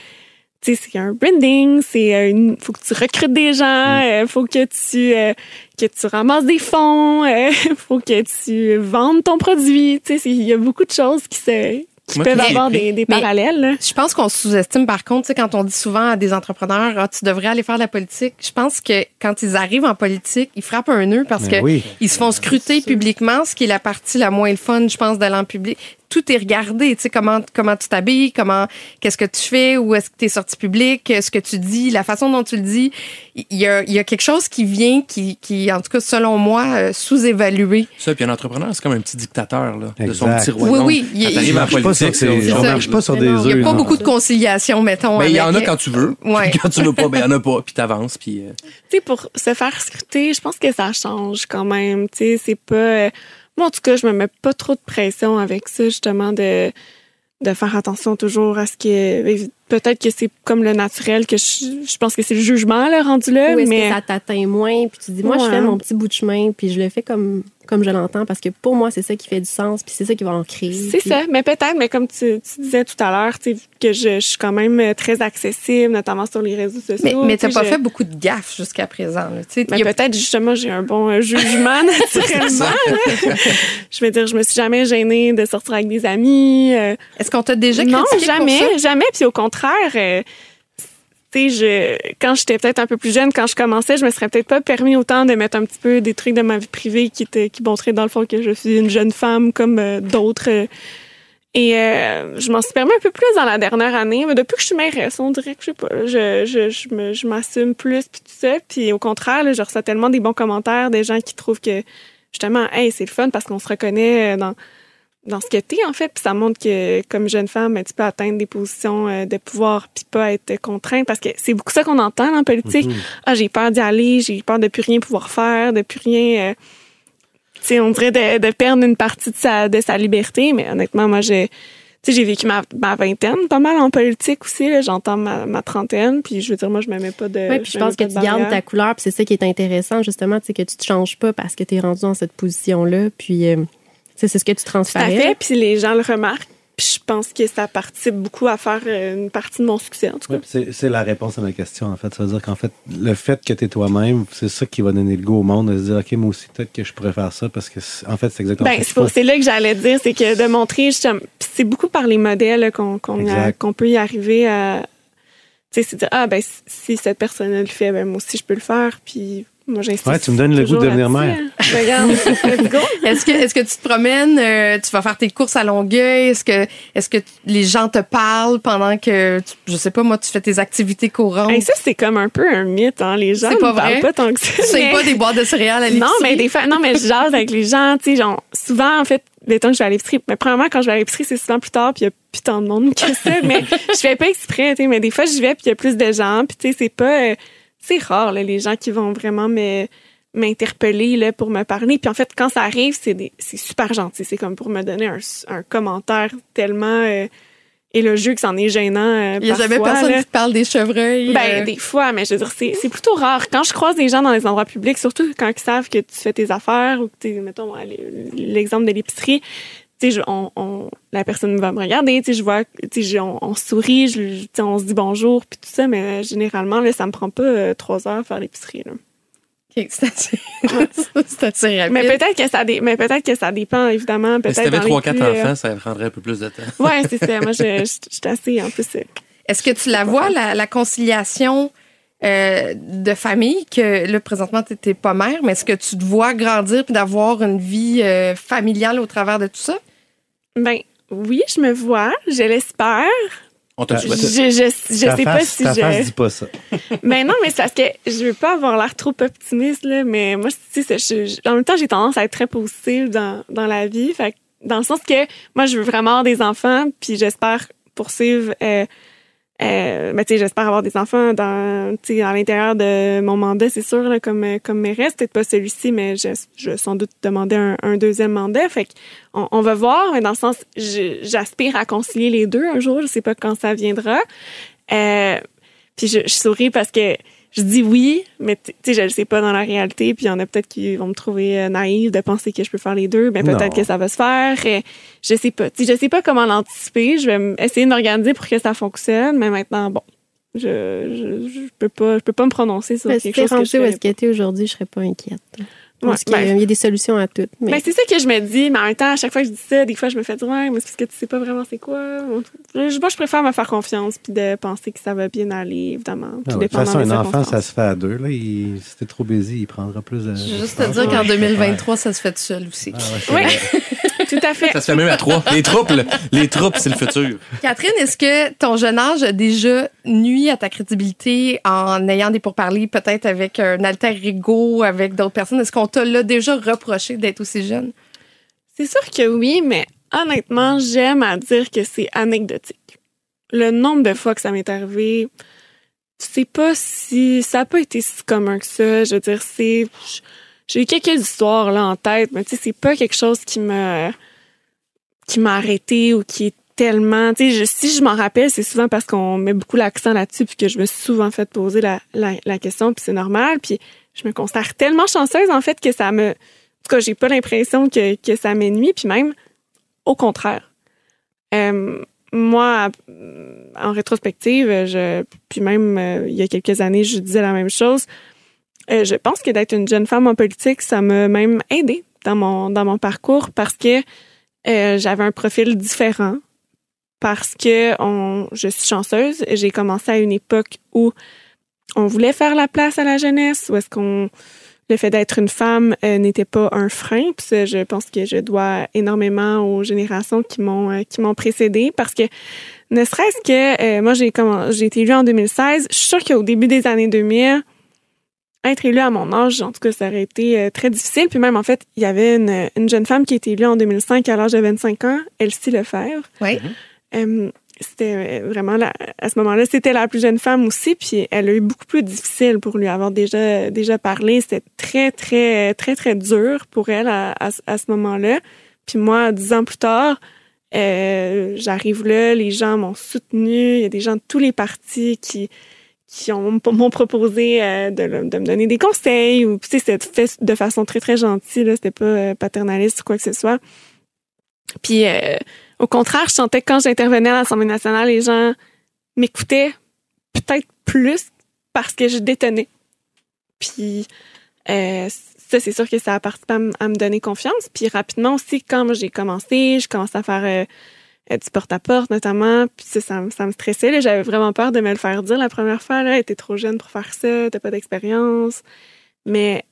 F: tu sais, c'est un branding, c'est, euh, une- faut que tu recrutes des gens, euh, faut que tu, euh, que tu ramasses des fonds, euh, faut que tu vendes ton produit, tu sais, il y a beaucoup de choses qui se, qui
D: Moi,
F: peuvent
D: qui-
F: avoir des, parallèles. là.
B: Je pense qu'on sous-estime, par contre, tu sais, quand on dit souvent à des entrepreneurs, ah, tu devrais aller faire de la politique. Je pense que quand ils arrivent en politique, ils frappent un nœud parce
C: Ben
B: que
C: oui.
B: ils se font scruter publiquement, ce qui est la partie la moins le fun, je pense, d'aller en public. Tout est regardé, tu sais, comment, comment tu t'habilles, comment, qu'est-ce que tu fais, où est-ce que tu es sorti public, ce que tu dis, la façon dont tu le dis. Il y a, il y a quelque chose qui vient, qui, qui, en tout cas, selon moi, euh, sous-évalué.
D: Ça, puis un entrepreneur, c'est comme un petit dictateur là, de son petit royaume.
B: Oui, oui, il- il
D: en
C: marche pas sur, on marche pas sur
E: Mais
C: des œufs.
B: Il n'y a pas
C: non.
B: beaucoup de conciliation, mettons.
D: Mais il y en a quand tu veux.
B: Ouais.
D: Puis quand tu veux pas, ben il y en a pas. Puis t'avances. Puis euh,
F: tu sais, pour se faire scruter, je pense que ça change quand même. Tu sais, c'est pas. Moi, en tout cas, je me mets pas trop de pression avec ça, justement, de, de faire attention toujours à ce que. Peut-être que c'est comme le naturel, que je, je pense que c'est le jugement, là, rendu là,
E: Ou est-ce
F: mais.
E: que ça t'atteint moins? Puis tu dis, moi, je fais mon petit bout de chemin, puis je le fais comme, comme je l'entends, parce que pour moi, c'est ça qui fait du sens, puis c'est ça qui va en créer.
F: C'est
E: Puis-
F: ça, mais peut-être, mais comme tu, tu disais tout à l'heure, tu sais, que je, je suis quand même très accessible, notamment sur les réseaux sociaux.
B: Mais, mais
F: tu
B: t'as
F: sais,
B: pas
F: je-
B: fait beaucoup de gaffes jusqu'à présent. là. Tu sais, a-
F: peut-être justement j'ai un bon euh, jugement naturellement. je veux dire, je me suis jamais gênée de sortir avec des amis. euh,
B: Est-ce qu'on t'a déjà
F: non,
B: critiqué pour
F: jamais,
B: ça?
F: jamais. Puis au contraire, euh, quand j'étais peut-être un peu plus jeune, quand je commençais, je me serais peut-être pas permis autant de mettre un petit peu des trucs de ma vie privée qui étaient, qui montraient dans le fond que je suis une jeune femme comme euh, d'autres. et euh, je m'en suis permis un peu plus dans la dernière année. Mais depuis que je suis mairesse, on dirait que je sais pas, je, je, je, me- je m'assume plus puis tout ça. Puis au contraire, je reçois tellement des bons commentaires, des gens qui trouvent que justement, hey, c'est le fun parce qu'on se reconnaît euh, dans dans ce que t'es en fait puis ça montre que comme jeune femme ben, tu peux atteindre des positions euh, de pouvoir puis pas être contrainte parce que c'est beaucoup ça qu'on entend en politique ah j'ai peur d'y aller j'ai peur de plus rien pouvoir faire de plus rien euh, tu sais on dirait de, de perdre une partie de sa de sa liberté mais honnêtement moi j'ai tu sais j'ai vécu ma, ma vingtaine pas mal en politique aussi là. j'entends ma, ma trentaine puis je veux dire moi je me mets pas de
E: Oui, puis je pense que tu
F: de
E: gardes ta couleur, puis c'est ça qui est intéressant, justement, c'est que tu te changes pas parce que tu es rendu dans cette position-là, puis euh, tu c'est ce que tu
F: Tout à
E: transfères.
F: fait, puis les gens le remarquent. Puis je pense que ça participe beaucoup à faire euh, une partie de mon succès, en tout cas.
C: Ouais, c'est c'est la réponse à ma question, en fait. Ça veut dire qu'en fait, le fait que tu es toi-même, c'est ça qui va donner le goût au monde de se dire, OK, moi aussi, peut-être que je pourrais faire ça parce que, c'est- en fait, c'est exactement
F: Ben,
C: ça.
F: c'est là que j'allais dire, c'est que de montrer, justement, puis c'est beaucoup par les modèles qu'on peut y arriver à. Tu sais, c'est dire, ah, ben, si- si cette personne le fait, ben, moi aussi, je peux le faire. Puis moi, j'insiste.
C: Ouais, tu me donnes le goût de devenir mère.
F: hein.
B: Est-ce que, est-ce que tu te promènes, euh, tu vas faire tes courses à Longueuil? Est-ce que, est-ce que les gens te parlent pendant que, tu- je sais pas, moi, tu fais tes activités courantes?
F: Hey, ça, c'est comme un peu un mythe, hein. Les gens
B: C'est
F: ne
B: pas
F: parlent
B: vrai?
F: pas tant que ça.
B: tu
F: mais-
B: pas des boîtes de céréales à
F: Non, mais des fois, non, mais je jase avec les gens, tu sais, genre, souvent, en fait, les temps que je vais à l'épicerie, mais premièrement, quand je vais à l'épicerie, c'est souvent plus tard, puis il y a plus tant de monde que ça, mais je fais pas exprès, tu sais, mais des fois, je vais, puis il y a plus de gens, puis tu sais, c'est pas, euh, c'est rare, là, les gens qui vont vraiment me m'interpeller là pour me parler puis en fait quand ça arrive c'est c'est super gentil c'est comme pour me donner un, un commentaire tellement euh, élogieux que c'en est gênant euh,
B: Il y a jamais personne
F: là.
B: qui te parle des chevreuils.
F: Ben,
B: euh,
F: des fois, mais je veux dire, c'est, plutôt rare. Quand je croise des gens dans les endroits publics, surtout quand ils savent que tu fais tes affaires ou que tu mettons, l'exemple de l'épicerie, tu sais, je- on, on- la personne va me regarder, tu sais, je vois, tu sais, on, on sourit, je, tu sais, on se dit bonjour, puis tout ça, mais euh, généralement, là, ça me prend pas euh, trois heures à faire l'épicerie, là.
B: ok, c'est assez, assez rapide.
F: Mais peut-être que ça, dé- mais peut-être que ça dépend, évidemment. Peut-être
G: si t'avais 3-4
F: plus, euh,
G: enfants, ça prendrait un peu plus de temps.
F: Ouais, c'est ça. Moi, je, je, je suis assez, en plus,
B: Est-ce que tu la vois, la, la conciliation euh, de famille, que là, présentement, tu n'es pas mère, mais est-ce que tu te vois grandir puis d'avoir une vie euh, familiale au travers de tout ça?
F: Ben, oui, je me vois, je l'espère.
G: On t'a
C: Ta-
F: Je, je, je
C: ta
F: sais pas si
C: ta
F: je.
C: face dit pas ça.
F: Mais non, mais c'est parce que je veux pas avoir l'air trop optimiste, là, mais moi, tu sais, je- je- en même temps, j'ai tendance à être très positive dans, dans la vie. Fait que, dans le sens que moi, je veux vraiment avoir des enfants, puis j'espère poursuivre. Euh, euh, ben, j'espère avoir des enfants dans, à l'intérieur de mon mandat, c'est sûr, là, comme, comme mairesse. Peut-être pas celui-ci, mais je, je sans doute demander un, un deuxième mandat. Fait on, on va voir, mais dans le sens, j'aspire à concilier les deux un jour. Je sais pas quand ça viendra. Euh, puis je, je souris parce que je dis oui, mais tu sais, je le sais pas dans la réalité. Puis il y en a peut-être qui vont me trouver euh, naïve de penser que je peux faire les deux. Mais peut-être que ça va se faire. Je sais pas. Tu sais, je sais pas comment l'anticiper. Je vais essayer de m'organiser pour que ça fonctionne. Mais maintenant, bon, je, je, je peux pas, je peux pas me prononcer sur
E: si
F: quelque chose que je
E: où est-ce qu'elle était aujourd'hui, je serais pas inquiète.
F: Ouais,
E: Parce qu'il y a-
F: ben-
E: il y a des solutions à tout. Mais
F: Ben, c'est ça que je me dis, mais en même temps, à chaque fois que je dis ça, des fois, je me fais dire, ouais, mais c'est parce que tu sais pas vraiment c'est quoi. Je, moi, je préfère me faire confiance puis de penser que ça va bien aller, évidemment. Tout
C: Ah ouais, De toute façon, un enfant, ça se fait à deux. Là. Il, si t'es trop busy, il prendra plus de.
B: Je veux juste te dire qu'en 2023, ça se fait tout seul aussi.
C: Ah ouais,
F: Oui. tout à fait.
G: Ça se fait même à trois. Les troupes, les troupes, c'est le futur.
B: Catherine, est-ce que ton jeune âge a déjà nuit à ta crédibilité en ayant des pourparlers peut-être avec un alter ego, avec d'autres personnes? Est-ce qu'on t'a là déjà reproché d'être aussi jeune?
F: C'est sûr que oui, mais honnêtement, j'aime à dire que c'est anecdotique. Le nombre de fois que ça m'est arrivé, tu sais pas si ça a pas été si commun que ça. Je veux dire, c'est j'ai eu quelques histoires là en tête, mais tu sais, c'est pas quelque chose qui me qui m'a arrêté ou qui est tellement, tu sais, si je m'en rappelle, c'est souvent parce qu'on met beaucoup l'accent là-dessus puis que je me suis souvent fait poser la, la, la question puis c'est normal puis je me considère tellement chanceuse en fait que ça me en tout cas, j'ai pas l'impression que, que ça m'ennuie, puis même au contraire. Euh, moi, en rétrospective, je, puis même euh, il y a quelques années, je disais la même chose. Euh, je pense que d'être une jeune femme en politique, ça m'a même aidé dans mon dans mon parcours parce que euh, j'avais un profil différent. Parce que on, je suis chanceuse, j'ai commencé à une époque où on voulait faire la place à la jeunesse, où est-ce qu'on le fait d'être une femme euh, n'était pas un frein. Puis ça, je pense que je dois énormément aux générations qui m'ont euh, qui m'ont précédé parce que ne serait-ce que euh, moi j'ai j'ai été élue en 2016. Je suis sûre qu'au début des années 2000, être élue à mon âge, en tout cas, ça aurait été euh, très difficile. Puis même en fait, il y avait une, une jeune femme qui a été élue en 2005 à l'âge de 25 ans, Elsie Lefebvre.
B: Oui.
F: Euh, c'était vraiment la, à ce moment-là, c'était la plus jeune femme aussi, puis elle a eu beaucoup plus difficile pour lui avoir déjà déjà parlé. C'était très très très très dur pour elle à, à, à ce moment-là. Puis moi, dix ans plus tard, euh, j'arrive là, les gens m'ont soutenu. Il y a des gens de tous les partis qui qui ont m'ont proposé euh, de, me donner des conseils ou tu sais c'était fait de façon très très gentille là c'était pas euh, paternaliste ou quoi que ce soit puis euh, au contraire, je sentais que quand j'intervenais à l'Assemblée nationale, les gens m'écoutaient peut-être plus parce que je détonnais. Puis euh, ça, c'est sûr que ça a participé à, à me donner confiance. Puis rapidement aussi, quand j'ai commencé, je commençais à faire euh, du porte-à-porte notamment. Puis ça, ça, ça me stressait. J'avais vraiment peur de me le faire dire la première fois. Là, t'es trop jeune pour faire ça, t'as pas d'expérience. Mais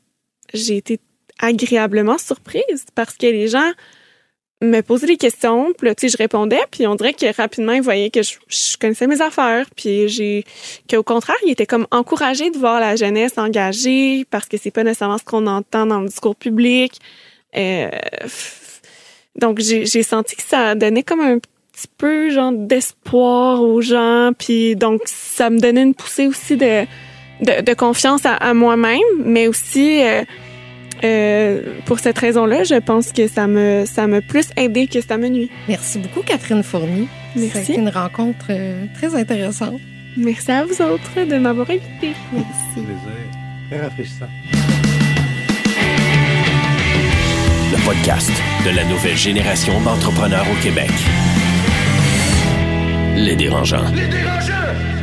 F: j'ai été agréablement surprise parce que les gens me posaient des questions, puis là, tu sais, je répondais, puis on dirait que rapidement, ils voyaient que je, je connaissais mes affaires, puis j'ai qu'au contraire, ils étaient comme encouragés de voir la jeunesse engagée parce que c'est pas nécessairement ce qu'on entend dans le discours public. Euh, donc j'ai j'ai senti que ça donnait comme un petit peu genre d'espoir aux gens, puis donc ça me donnait une poussée aussi de de, de confiance à, à moi-même, mais aussi euh, euh, pour cette raison-là, je pense que ça me ça m'a plus aidé que ça me nuit.
B: Merci beaucoup, Catherine Fournier.
F: Merci.
B: Été une rencontre euh, très intéressante.
F: Merci à vous autres de m'avoir invité.
C: Plaisir. Très rafraîchissant.
A: Podcast de la nouvelle génération d'entrepreneurs au Québec. Les dérangeants.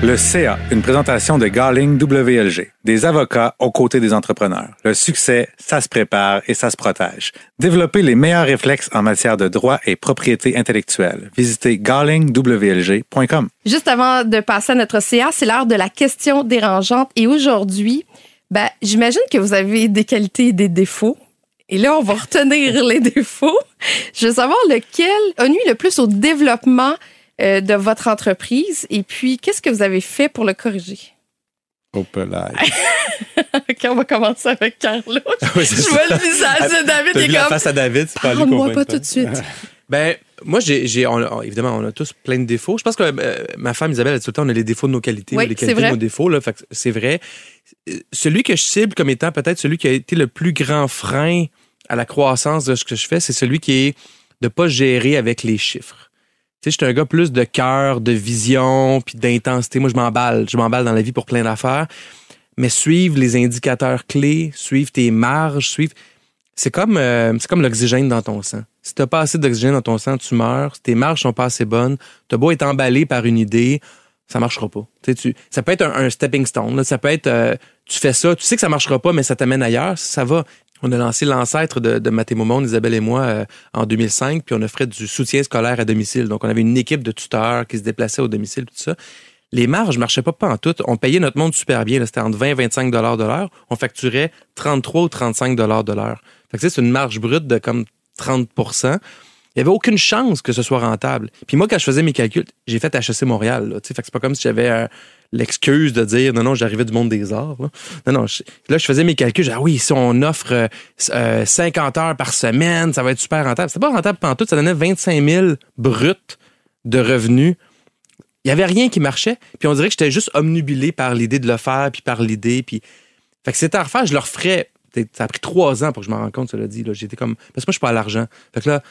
H: Le CA, une présentation de Garling WLG, des avocats aux côtés des entrepreneurs. Le succès, ça se prépare et ça se protège. Développez les meilleurs réflexes en matière de droit et propriété intellectuelle. Visitez garlingwlg.com.
B: Juste avant de passer à notre CA, c'est l'heure de la question dérangeante. Et aujourd'hui, ben, j'imagine que vous avez des qualités et des défauts. Et là, on va retenir les défauts. Je veux savoir lequel a nuit le plus au développement euh, de votre entreprise. Et puis, qu'est-ce que vous avez fait pour le corriger? OK, on va commencer avec Carlos.
D: Oui,
B: Je vois le visage de David
D: T'as vu
B: est
D: la
B: comme...
D: face à David, c'est pas
B: Parle-moi pas tout de suite.
D: Ben, moi, j'ai, évidemment, on a tous plein de défauts. Je pense que euh, ma femme Isabelle, elle dit tout le temps, on a les défauts de nos qualités,
B: Oui,
D: ou les qualités de nos défauts. Là, c'est vrai. Euh, Celui que je cible comme étant peut-être celui qui a été le plus grand frein à la croissance de ce que je fais, c'est celui qui est de pas gérer avec les chiffres. Tu sais, je suis un gars plus de cœur, de vision, puis d'intensité. Moi, je m'emballe. Je m'emballe dans la vie pour plein d'affaires. Mais suivre les indicateurs clés, suivre tes marges, suivre c'est comme euh, l'oxygène dans ton sang. Si t'as pas assez d'oxygène dans ton sang, tu meurs. Si tes marges sont pas assez bonnes, t'as beau être emballé par une idée, ça marchera pas. Tu sais, ça peut être un, stepping stone. Ça peut être euh, tu fais ça, tu sais que ça marchera pas, mais ça t'amène ailleurs. Ça va. On a lancé l'ancêtre de, de Mathémo Monde, Isabelle et moi, euh, en 2005, puis on offrait du soutien scolaire à domicile. Donc, on avait une équipe de tuteurs qui se déplaçaient au domicile, tout ça. Les marges marchaient pas, pas en tout. On payait notre monde super bien. C'était entre 20 et 25 dollars de l'heure. On facturait 33 ou 35 dollars de l'heure. Fait que, c'est une marge brute de comme 30% Il y avait aucune chance que ce soit rentable. Puis moi, quand je faisais mes calculs, j'ai fait HEC Montréal. Là, fait que c'est pas comme si j'avais euh, l'excuse de dire non, non, j'arrivais du monde des arts. Là, non, non. je- là, je faisais mes calculs. J'ai ah oui, si on offre euh, euh, 50 heures par semaine, ça va être super rentable. C'était pas rentable pendant tout. Ça donnait 25 000 bruts de revenus il y avait rien qui marchait. Puis on dirait que j'étais juste omnubilé par l'idée de le faire, puis par l'idée. Puis... Fait que c'était à refaire, je le referais. Ça a pris trois ans pour que je m'en rende compte, cela dit. J'étais comme. Parce que moi, je suis pas à l'argent. Fait que là,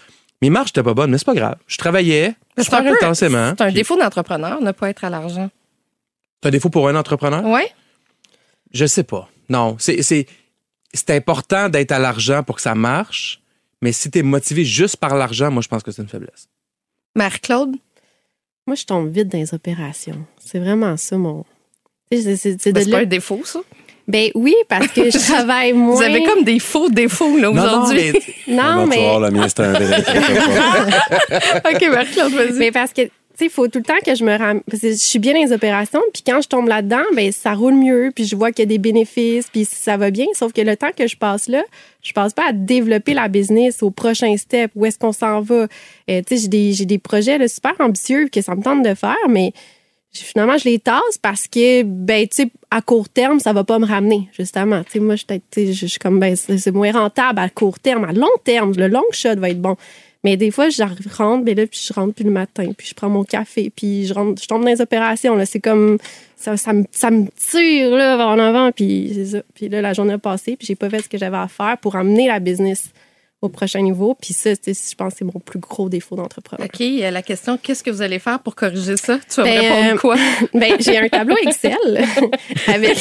D: mes marges n'étaient pas bonnes, mais c'est pas grave. Je travaillais, super intensément.
B: C'est un
D: Puis-
B: défaut d'entrepreneur, ne pas être à l'argent.
D: C'est un défaut pour un entrepreneur?
B: Oui?
D: Je sais pas. Non. C'est, c'est, c'est important d'être à l'argent pour que ça marche. Mais si tu es motivé juste par l'argent, moi, je pense que c'est une faiblesse.
B: Marie-Claude?
E: Moi, je tombe vite dans les opérations. C'est vraiment ça, mon. Tu sais, C'est
B: Ben, pas un défaut, ça.
E: Ben oui, parce que je travaille moins.
B: Vous avez comme des faux défauts là, aujourd'hui.
E: Non,
C: tu vas voir,
E: mais.
C: le mien, c'est un vrai. pas.
B: OK, Marie-Claude, vas-y.
E: Mais parce que, il faut tout le temps que je me ram... Parce que je suis bien dans les opérations, puis quand je tombe là-dedans, ben ça roule mieux, puis je vois qu'il y a des bénéfices, puis ça va bien. Sauf que le temps que je passe là, je passe pas à développer la business au prochain step, où est-ce qu'on s'en va. Euh, tu sais, j'ai des, des projets super ambitieux que ça me tente de faire, mais finalement, je les tasse parce que, ben, tu sais, à court terme, ça va pas me ramener, justement. Tu sais, moi, je je suis comme, ben, c'est moins rentable à court terme. À long terme, le long shot va être bon. Mais des fois, je rentre, ben là, puis je rentre plus le matin, puis je prends mon café, puis je rentre, je tombe dans les opérations. Là, c'est comme ça, ça, me, ça me tire là vers en avant, puis c'est ça. Puis là, la journée a passé, puis j'ai pas fait ce que j'avais à faire pour amener la business au prochain niveau. Puis ça, je pense que c'est mon plus gros défaut d'entrepreneur.
B: OK, euh, la question, qu'est-ce que vous allez faire pour corriger ça? Tu vas me
E: Ben,
B: répondre
E: euh,
B: quoi?
E: Ben, j'ai un tableau Excel avec,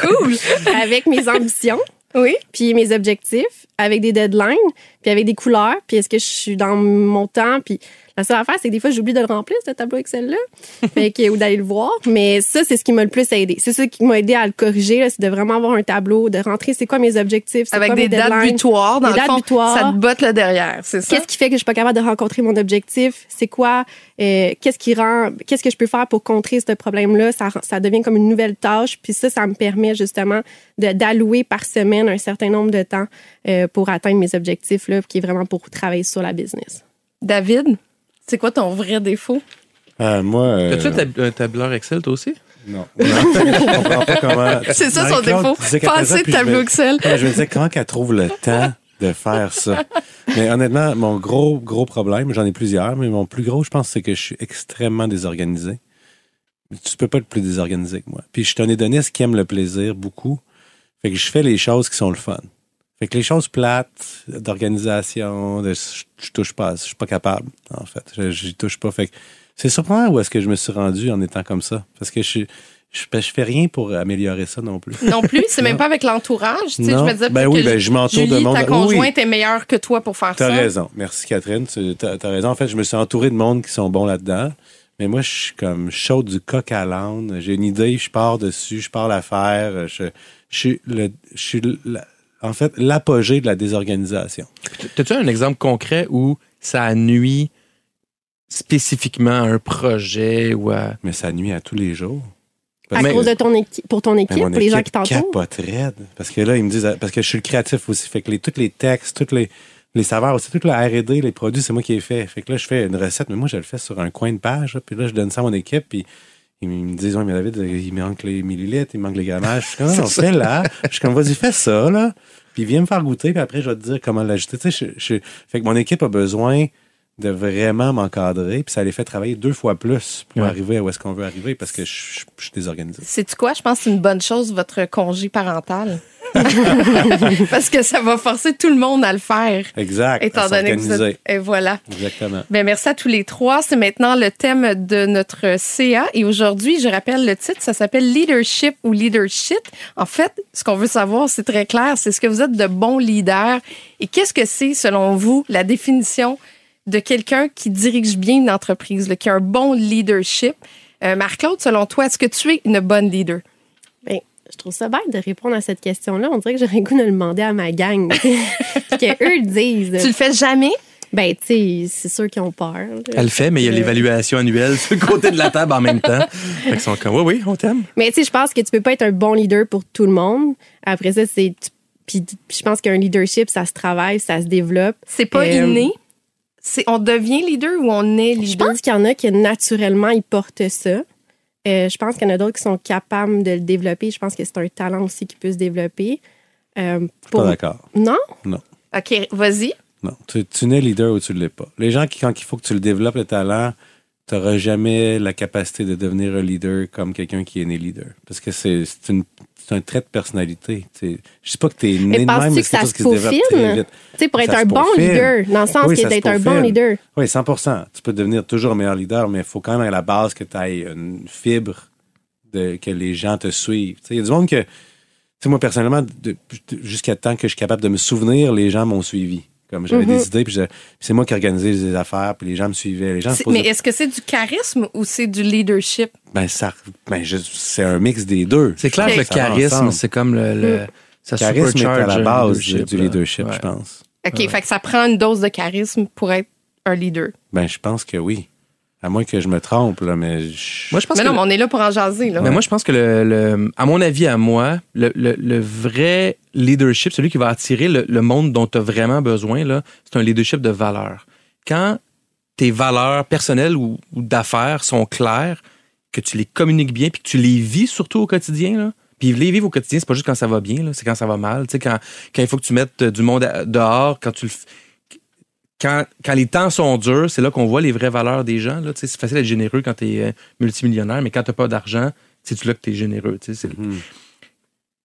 B: Cool!
E: avec mes ambitions,
B: Oui.
E: puis mes objectifs, avec des deadlines, puis avec des couleurs, puis est-ce que je suis dans mon temps, puis La seule affaire, c'est que des fois, j'oublie de le remplir, ce tableau Excel-là, ou d'aller le voir. Mais ça, c'est ce qui m'a le plus aidé. C'est ça qui m'a aidé à le corriger, c'est de vraiment avoir un tableau, de rentrer c'est quoi mes objectifs,
B: Avec
E: quoi
B: des
E: mes
B: dates butoirs, dans
E: Des
B: le
E: dates
B: fond,
E: butoirs.
B: ça te botte le derrière, c'est ça?
E: Qu'est-ce qui fait que je suis pas capable de rencontrer mon objectif? C'est quoi? euh, qu'est-ce qui rend, qu'est-ce que je peux faire pour contrer ce problème-là? Ça, ça devient comme une nouvelle tâche. Puis ça, ça me permet justement d'allouer par semaine un certain nombre de temps euh, pour atteindre mes objectifs, là, qui est vraiment pour travailler sur la business.
B: David, c'est quoi ton vrai défaut?
C: Euh, moi. euh,
D: As-tu un tab- un tableur Excel, toi aussi?
C: Non. non. je comprends pas comment.
B: C'est ça son défaut.
C: disait qu'elle
B: Pas
C: faisait,
B: assez de tableau Excel.
C: Je me disais, comment qu'elle trouve le temps de faire ça? Mais honnêtement, mon gros, gros problème, j'en ai plusieurs, mais mon plus gros, je pense, c'est que je suis extrêmement désorganisé. Tu peux pas être plus désorganisé que moi. Puis je suis un hédoniste qui aime le plaisir beaucoup. Fait que je fais les choses qui sont le fun. Fait que les choses plates, d'organisation, de, je, je touche pas, je suis pas capable, en fait. Je, j'y touche pas. Fait que c'est surprenant où est-ce que je me suis rendu en étant comme ça. Parce que je suis, je, je fais rien pour améliorer ça non plus.
B: Non plus, c'est même pas avec l'entourage. Tu sais, je me disais
C: Ben oui,
B: que
C: ben, je m'entoure
B: Julie,
C: de monde-
B: ta
C: oui,
B: conjointe est meilleure que toi pour faire
C: T'as
B: ça.
C: raison. Merci, Catherine. Tu as, raison. En fait, je me suis entouré de monde qui sont bons là-dedans. Mais moi, je suis comme chaud du coq à l'âne. J'ai une idée, je pars dessus, je pars la faire. Je, je suis, le, je suis la- en fait l'apogée de la désorganisation.
D: As-tu un exemple concret où ça nuit spécifiquement à un projet ou à.
C: Mais ça nuit à tous les jours.
E: À
D: Mais-
E: cause de ton équipe, pour ton équipe, pour les gens qui t'entourent?
C: capote raide. Parce que là, ils me disent, parce que je suis le créatif aussi. Fait que les, tous les textes, tous les, les saveurs aussi, toute la R&D, les produits, c'est moi qui ai fait. Fait que là, je fais une recette, mais moi, je le fais sur un coin de page. là. puis là, je donne ça à mon équipe, puis ils me disent, ouais, mais David, il manque les millilitres, il manque les grammages. Je suis comme, fais là. Je suis comme, vas-y, fais ça, là. Puis viens me faire goûter, puis après, je vais te dire comment l'ajouter. Tu sais, je, je- fait que mon équipe a besoin de vraiment m'encadrer, puis ça les fait travailler deux fois plus pour
D: Ouais.
C: arriver à où est-ce qu'on veut arriver, parce que je, je- je suis désorganisé.
B: Sais-tu quoi? Je pense que c'est une bonne chose, votre congé parental. Parce que ça va forcer tout le monde à le faire.
C: Exact.
B: Étant
C: à
B: donné que vous êtes... Et voilà.
C: Exactement.
B: Ben, merci à tous les trois. C'est maintenant le thème de notre CA. Et aujourd'hui, je rappelle le titre, ça s'appelle Leadership ou Leadership. En fait, ce qu'on veut savoir, c'est très clair, c'est ce que vous êtes de bons leaders. Et qu'est-ce que c'est, selon vous, la définition de quelqu'un qui dirige bien une entreprise, là, qui a un bon leadership? Euh, Marc-Claude, selon toi, est-ce que tu es une bonne leader?
E: Ben, je trouve ça bête de répondre à cette question-là. On dirait que j'aurais le goût de le demander à ma gang. Puis qu'eux le disent.
B: Tu le fais jamais?
E: Ben, tu sais, c'est sûr qu'ils ont peur. là.
D: Elle le fait, mais il y a
E: Euh,
D: l'évaluation annuelle sur le côté de la table en même temps. Fait qu'ils sont comme, oui, oui, on t'aime.
E: Mais tu sais, je pense que tu peux pas être un bon leader pour tout le monde. Après ça, c'est. puis je pense qu'un leadership, ça se travaille, ça se développe.
B: C'est pas
E: Euh,
B: inné? C'est, on devient leader ou on est leader?
E: Je pense qu'il y en a qui, naturellement, ils portent ça. Euh, je pense qu'il y en a d'autres qui sont capables de le développer. Je pense que c'est un talent aussi qui peut se développer. Euh, pour-
C: Pas d'accord.
E: Non?
B: OK, vas-y.
C: Non. Tu, tu nais leader ou tu ne l'es pas. Les gens qui, quand il faut que tu le développes, le talent, tu n'auras jamais la capacité de devenir un leader comme quelqu'un qui est né leader. Parce que c'est un trait de personnalité. Je sais pas que tu es né
E: Mais
C: de même, mais
E: que
C: c'est
E: ça
C: quelque
E: se
C: chose qui se développe très vite.
E: Pour être
C: Ça
E: un bon leader, dans le sens
C: Oui,
E: que d'être un bon leader.
C: Oui, 100% Tu peux devenir toujours un meilleur leader, mais il faut quand même à la base que tu aies une fibre de, que les gens te suivent. Il y a du monde que, moi, personnellement, jusqu'à temps que je suis capable de me souvenir, les gens m'ont suivi. Comme j'avais
E: Mhm.
C: des idées, puis je- puis c'est moi qui organisais les affaires, puis les gens me suivaient. Les gens
B: mais est-ce que c'est du charisme ou c'est du leadership?
C: ben, ça, ben, je- c'est un mix des deux.
D: C'est clair que le charisme, c'est comme le. le ça
C: Le charisme est à la
D: un
C: base du
D: leadership,
C: du
D: là.
C: leadership,
D: Ouais.
C: je pense.
B: OK, fait que ça prend une dose de charisme pour être un leader.
C: Ben, je pense que oui. À moins que je me trompe, là, mais je-
D: Moi, je pense
B: mais
D: que
B: non, mais on est là pour en jaser. Là.
D: Mais moi, je pense que, le, le- à mon avis, à moi, le, le- le vrai leadership, celui qui va attirer le, le monde dont tu as vraiment besoin, là, c'est un leadership de valeur. Quand tes valeurs personnelles ou, ou d'affaires sont claires, que tu les communiques bien, puis que tu les vis surtout au quotidien, là, puis les vivre au quotidien, c'est pas juste quand ça va bien, là, c'est quand ça va mal. Tu sais, quand, quand il faut que tu mettes du monde dehors, quand tu le f- quand, quand les temps sont durs, c'est là qu'on voit les vraies valeurs des gens. Là. C'est facile d'être généreux quand tu es multimillionnaire, mais quand tu n'as pas d'argent, c'est là que tu es généreux.
C: Mhm.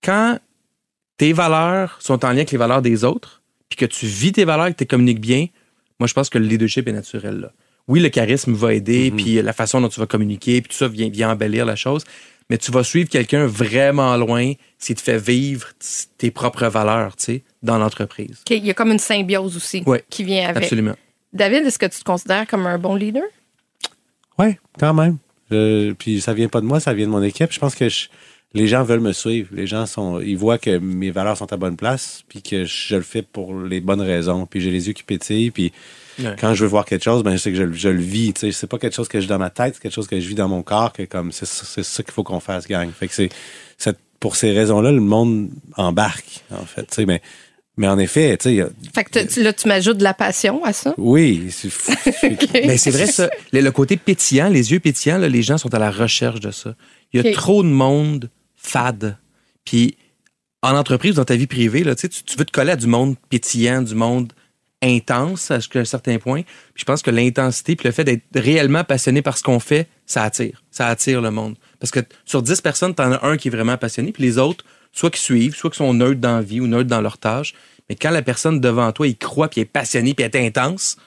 D: Quand tes valeurs sont en lien avec les valeurs des autres, puis que tu vis tes valeurs et que tu communiques bien, moi, je pense que le leadership est naturel. Là. Oui, le charisme va aider,
C: Mhm.
D: puis la façon dont tu vas communiquer, puis tout ça vient, vient embellir la chose. Mais tu vas suivre quelqu'un vraiment loin s'il te fait vivre tes propres valeurs, tu sais, dans l'entreprise.
B: Il y a comme une symbiose aussi
D: Ouais,
B: qui vient avec.
D: Absolument.
B: David, est-ce que tu te considères comme un bon leader?
C: Oui, quand même. Euh, puis ça vient pas de moi, ça vient de mon équipe. Je pense que je- les gens veulent me suivre. Les gens sont, ils voient que mes valeurs sont à bonne place, puis que je le fais pour les bonnes raisons. Puis j'ai les yeux qui pétillent, puis
D: Ouais.
C: quand je veux voir quelque chose, ben je sais que je, le- je le vis. Tu sais, c'est pas quelque chose que j'ai dans ma tête, c'est quelque chose que je vis dans mon corps. Que comme c'est ça- c'est ça qu'il faut qu'on fasse, gang. Fait que c'est c'est- pour ces raisons-là, le monde embarque en fait. Tu sais, mais mais en effet, tu sais,
B: Fait que là, tu m'ajoutes de la passion à ça?
C: oui, c'est fou.
D: Mais c'est vrai, ça. Le, le côté pétillant, les yeux pétillants, là, les gens sont à la recherche de ça. Il y a trop de monde fade. Puis en entreprise, dans ta vie privée, là, tu, sais, tu tu veux te coller à du monde pétillant, du monde intense jusqu'à un certain point. Puis je pense que l'intensité puis le fait d'être réellement passionné par ce qu'on fait, ça attire. Ça attire le monde. Parce que sur 10 personnes, t'en as un qui est vraiment passionné, puis les autres, soit qui suivent, soit qui sont neutres dans la vie ou neutres dans leur tâche. Mais quand la personne devant toi, il croit, puis est passionné, puis est intense,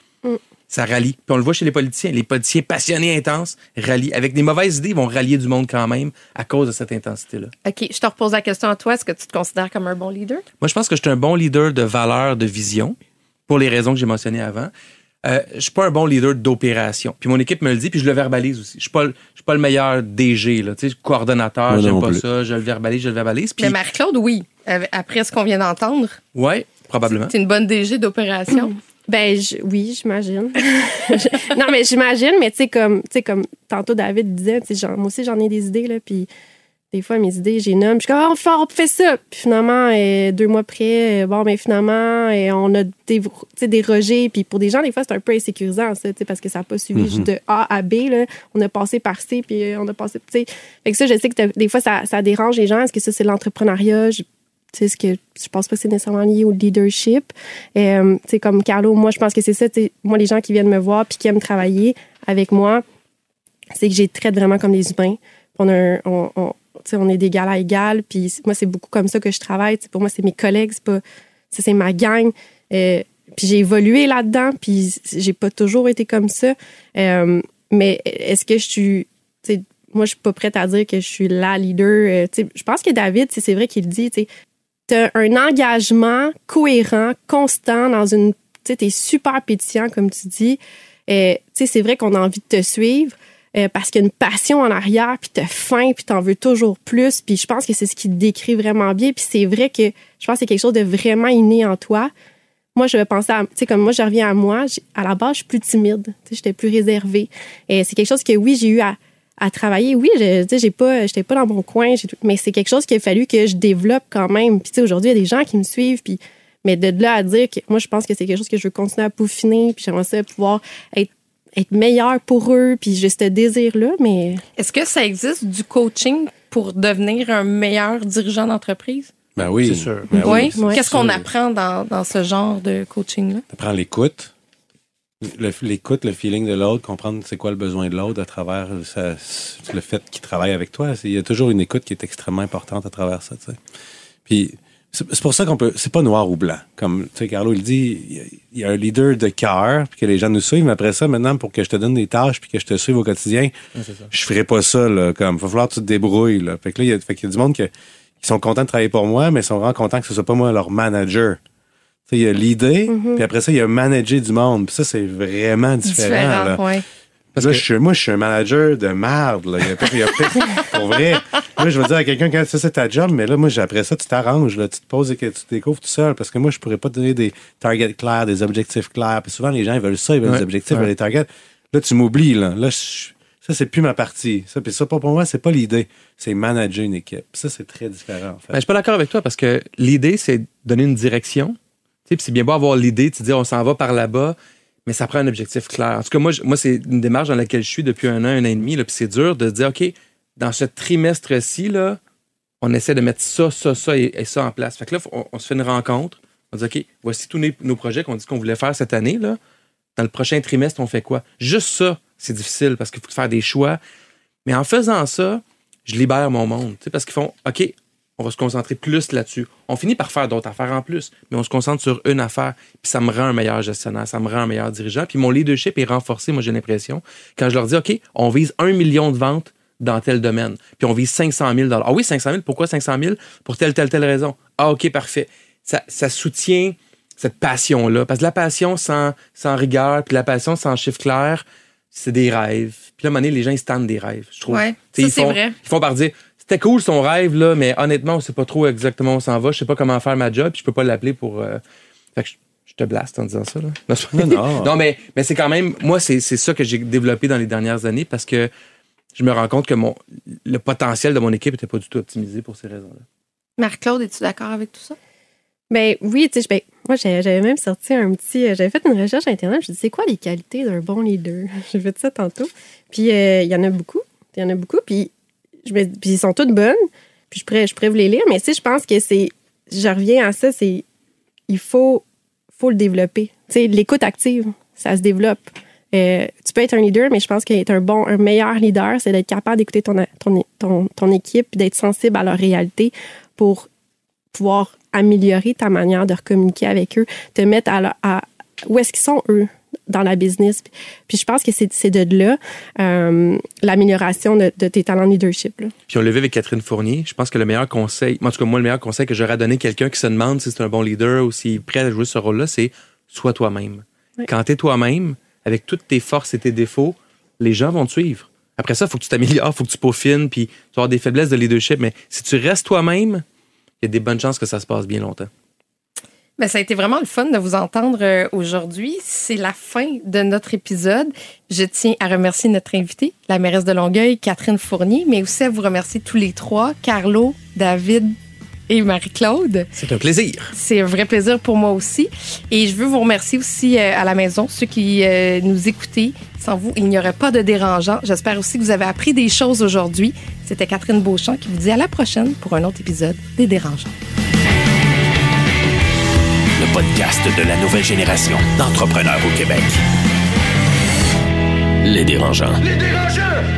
D: ça rallie. Puis on le voit chez les politiciens. Les politiciens passionnés, intenses, rallient. Avec des mauvaises idées, ils vont rallier du monde quand même à cause de cette intensité-là.
B: OK, je te repose la question à toi. Est-ce que tu te considères comme un bon leader?
D: Moi, je pense que je suis un bon leader de valeur, de vision, pour les raisons que j'ai mentionnées avant. Euh, je suis pas un bon leader d'opération. Puis mon équipe me le dit, puis je le verbalise aussi. Je suis pas, je suis pas le meilleur DG, là, tu sais, coordonnateur, j'aime pas
C: plus.
D: ça, je le verbalise, je le verbalise. Puis,
B: Mais Marie-Claude, oui. Après ce qu'on vient d'entendre,
D: ouais, probablement.
B: c'est une bonne DG d'opération.
E: Ben je- oui, j'imagine. non, mais j'imagine, mais tu sais comme comme tantôt David disait, genre, moi aussi j'en ai des idées là, puis des fois mes idées, j'ai nomme, je suis comme Ah, on fait, on fait ça, puis finalement euh, deux mois après, euh, bon ben finalement euh, on a des rejets, puis pour des gens des fois c'est un peu insécurisant ça, tu sais parce que ça n'a pas suivi juste de A à B là, on a passé par C puis on a passé, tu sais, fait que ça je sais que des fois ça, ça dérange les gens, est-ce que ça c'est l'entrepreneuriat, sais, ce que je pense pas que c'est nécessairement lié au leadership. Euh, comme Carlo, moi, je pense que c'est ça. Moi, les gens qui viennent me voir puis qui aiment travailler avec moi, c'est que j'ai traite vraiment comme des humains. On, a un- on, on- on est d'égal à égal. Puis moi, c'est beaucoup comme ça que je travaille. Pour moi, c'est mes collègues, c'est pas, c'est ma gang. Euh, puis j'ai évolué là-dedans. Puis j'ai pas toujours été comme ça. Euh, mais est-ce que je suis, moi, je suis pas prête à dire que je suis la leader. Euh, je pense que David, c'est vrai qu'il dit. tu T'as un engagement cohérent, constant dans une. Tu t'es super pétillant, comme tu dis. C'est vrai qu'on a envie de te suivre euh, parce qu'il y a une passion en arrière, puis t'as faim, puis t'en veux toujours plus. Puis je pense que c'est ce qui te décrit vraiment bien. Puis c'est vrai que je pense que c'est quelque chose de vraiment inné en toi. Moi, je vais penser à, tu sais, comme moi, je reviens à moi, à la base, je suis plus timide, tu sais, j'étais plus réservée. Et c'est quelque chose que, oui, j'ai eu à, travailler. Oui, je, tu sais, j'ai pas, j'étais pas dans mon coin, mais c'est quelque chose qu'il a fallu que je développe quand même. Puis, tu sais, aujourd'hui, il y a des gens qui me suivent, puis, mais de là à dire que, moi, je pense que c'est quelque chose que je veux continuer à peaufiner, puis j'aimerais ça pouvoir être, être meilleur pour eux, puis juste ce désir-là, mais
B: Est-ce que ça existe du coaching pour devenir un meilleur dirigeant d'entreprise?
C: Ben oui.
D: C'est sûr.
C: Ben
B: oui?
C: c'est
B: Qu'est-ce qu'on apprend dans, dans ce genre de coaching-là?
C: T'apprends l'écoute. Le- L'écoute, le feeling de l'autre, comprendre c'est quoi le besoin de l'autre à travers le fait qu'il travaille avec toi. Il y a toujours une écoute qui est extrêmement importante à travers ça. tu sais. Puis c'est pour ça qu'on peut. C'est pas noir ou blanc. Comme tu sais, Carlo il dit, il y a- un leader de cœur, puis que les gens nous suivent. Mais après ça, maintenant, pour que je te donne des tâches, puis que je te suive au quotidien, je ferai pas ça. Là, comme, va falloir que tu te débrouilles. Là. Fait que là, il y a, fait qu'il y a du monde qui sont contents de travailler pour moi, mais ils sont vraiment contents que ce soit pas moi leur manager. Tu sais, il y a l'idée, puis après ça, il y a manager du monde. Puis ça, c'est vraiment différent. là.
B: Différent,
C: Parce que je suis- moi, je suis un manager de merde. Là. Il y a, pas- il y a pas- pour vrai. Là, je veux dire à quelqu'un, quand ça, c'est ta job, mais là, moi, après ça, tu t'arranges. Là, tu te poses et que tu te découvres tout seul. Parce que moi, je pourrais pas te donner des targets clairs, des objectifs clairs. Puis souvent, les gens, ils veulent ça, ils veulent
D: Ouais,
C: des objectifs, ils veulent des targets. Là, tu m'oublies. Là, là je- ça, c'est plus ma partie. Ça, puis ça, pour moi, c'est pas l'idée. C'est manager une équipe. Ça, c'est très différent, en fait.
D: Ben, je suis pas d'accord avec toi parce que l'idée, c'est donner une direction. Tu sais, c'est bien beau avoir l'idée, tu dis on s'en va par là-bas, mais ça prend un objectif clair. En tout cas, moi, c'est une démarche dans laquelle je suis depuis un an, un an et demi, puis c'est dur de dire, OK, dans ce trimestre-ci, on essaie de mettre ça, ça, ça et, ça en place. Fait que là, on, se fait une rencontre. On dit, OK, voici tous nos, projets qu'on dit qu'on voulait faire cette année. Là. Dans le prochain trimestre, on fait quoi? Juste ça, c'est difficile parce qu'il faut faire des choix. Mais en faisant ça, je libère mon monde. Parce qu'ils font, OK, on va se concentrer plus là-dessus. On finit par faire d'autres affaires en plus, mais on se concentre sur une affaire. Puis ça me rend un meilleur gestionnaire, ça me rend un meilleur dirigeant. Puis mon leadership est renforcé, moi j'ai l'impression, quand je leur dis, OK, on vise un million de ventes dans tel domaine. Puis on vise 500 000 Ah oui, 500 000, pourquoi 500 000? Pour telle, telle, telle raison. Ah OK, parfait. Ça, ça soutient cette passion-là. Parce que la passion sans, sans rigueur, puis la passion sans chiffre clair, c'est des rêves. Puis là, à un moment donné, les gens, ils se tannent des rêves, je trouve.
B: Ouais, ça,
D: ils
B: c'est
D: font,
B: vrai.
D: Ils font par dire, c'était cool son rêve, là, mais honnêtement, on sait pas trop exactement où on s'en va. Je sais pas comment faire ma job, puis je peux pas l'appeler pour... euh, Fait que je, je te blaste en disant ça, là. Non, pas-
C: Non, non.
D: non, mais, mais c'est quand même... Moi, c'est c'est ça que j'ai développé dans les dernières années parce que je me rends compte que mon, le potentiel de mon équipe était pas du tout optimisé pour ces raisons-là.
B: Marc-Claude, es-tu d'accord avec tout ça?
E: Ben oui, tu sais, ben, moi j'avais même sorti un petit, euh, j'avais fait une recherche internet. Je me c'est quoi les qualités d'un bon leader? J'ai fait ça tantôt. Puis euh, il y en a beaucoup, il y en a beaucoup. Puis puis ils sont toutes bonnes. Puis je pourrais, je vous les lire. Mais tu sais, je pense que c'est, je reviens à ça, c'est, il faut, faut le développer. Tu sais, l'écoute active, ça se développe. Euh, tu peux être un leader, mais je pense qu'être un bon, un meilleur leader, c'est d'être capable d'écouter ton, ton, ton, ton équipe, d'être sensible à leur réalité pour pouvoir améliorer ta manière de communiquer avec eux, te mettre à, à- où est-ce qu'ils sont eux? Dans la business. Puis je pense que c'est de là euh, l'amélioration de, de tes talents de leadership. là.
D: Puis on l'a vu avec Catherine Fournier. Je pense que le meilleur conseil, moi, en tout cas, moi, le meilleur conseil que j'aurais à donner à quelqu'un qui se demande si c'est un bon leader ou s'il est prêt à jouer ce rôle-là, c'est sois toi-même.
E: Ouais.
D: Quand tu es toi-même, avec toutes tes forces et tes défauts, les gens vont te suivre. Après ça, il faut que tu t'améliores, il faut que tu peaufines, puis tu vas avoir des faiblesses de leadership. Mais si tu restes toi-même, il y a des bonnes chances que ça se passe bien longtemps.
B: Ben, ça a été vraiment le fun de vous entendre euh, aujourd'hui. C'est la fin de notre épisode. Je tiens à remercier notre invitée, la mairesse de Longueuil, Catherine Fournier, mais aussi à vous remercier tous les trois, Carlo, David et Marie-Claude.
D: C'est un plaisir.
B: C'est un vrai plaisir pour moi aussi. Et je veux vous remercier aussi euh, à la maison, ceux qui euh, nous écoutez. Sans vous, il n'y aurait pas de dérangeant. J'espère aussi que vous avez appris des choses aujourd'hui. C'était Catherine Beauchamp qui vous dit à la prochaine pour un autre épisode des Dérangeants.
A: Le podcast de la nouvelle génération d'entrepreneurs au Québec. Les dérangeants.
I: Les dérangeants!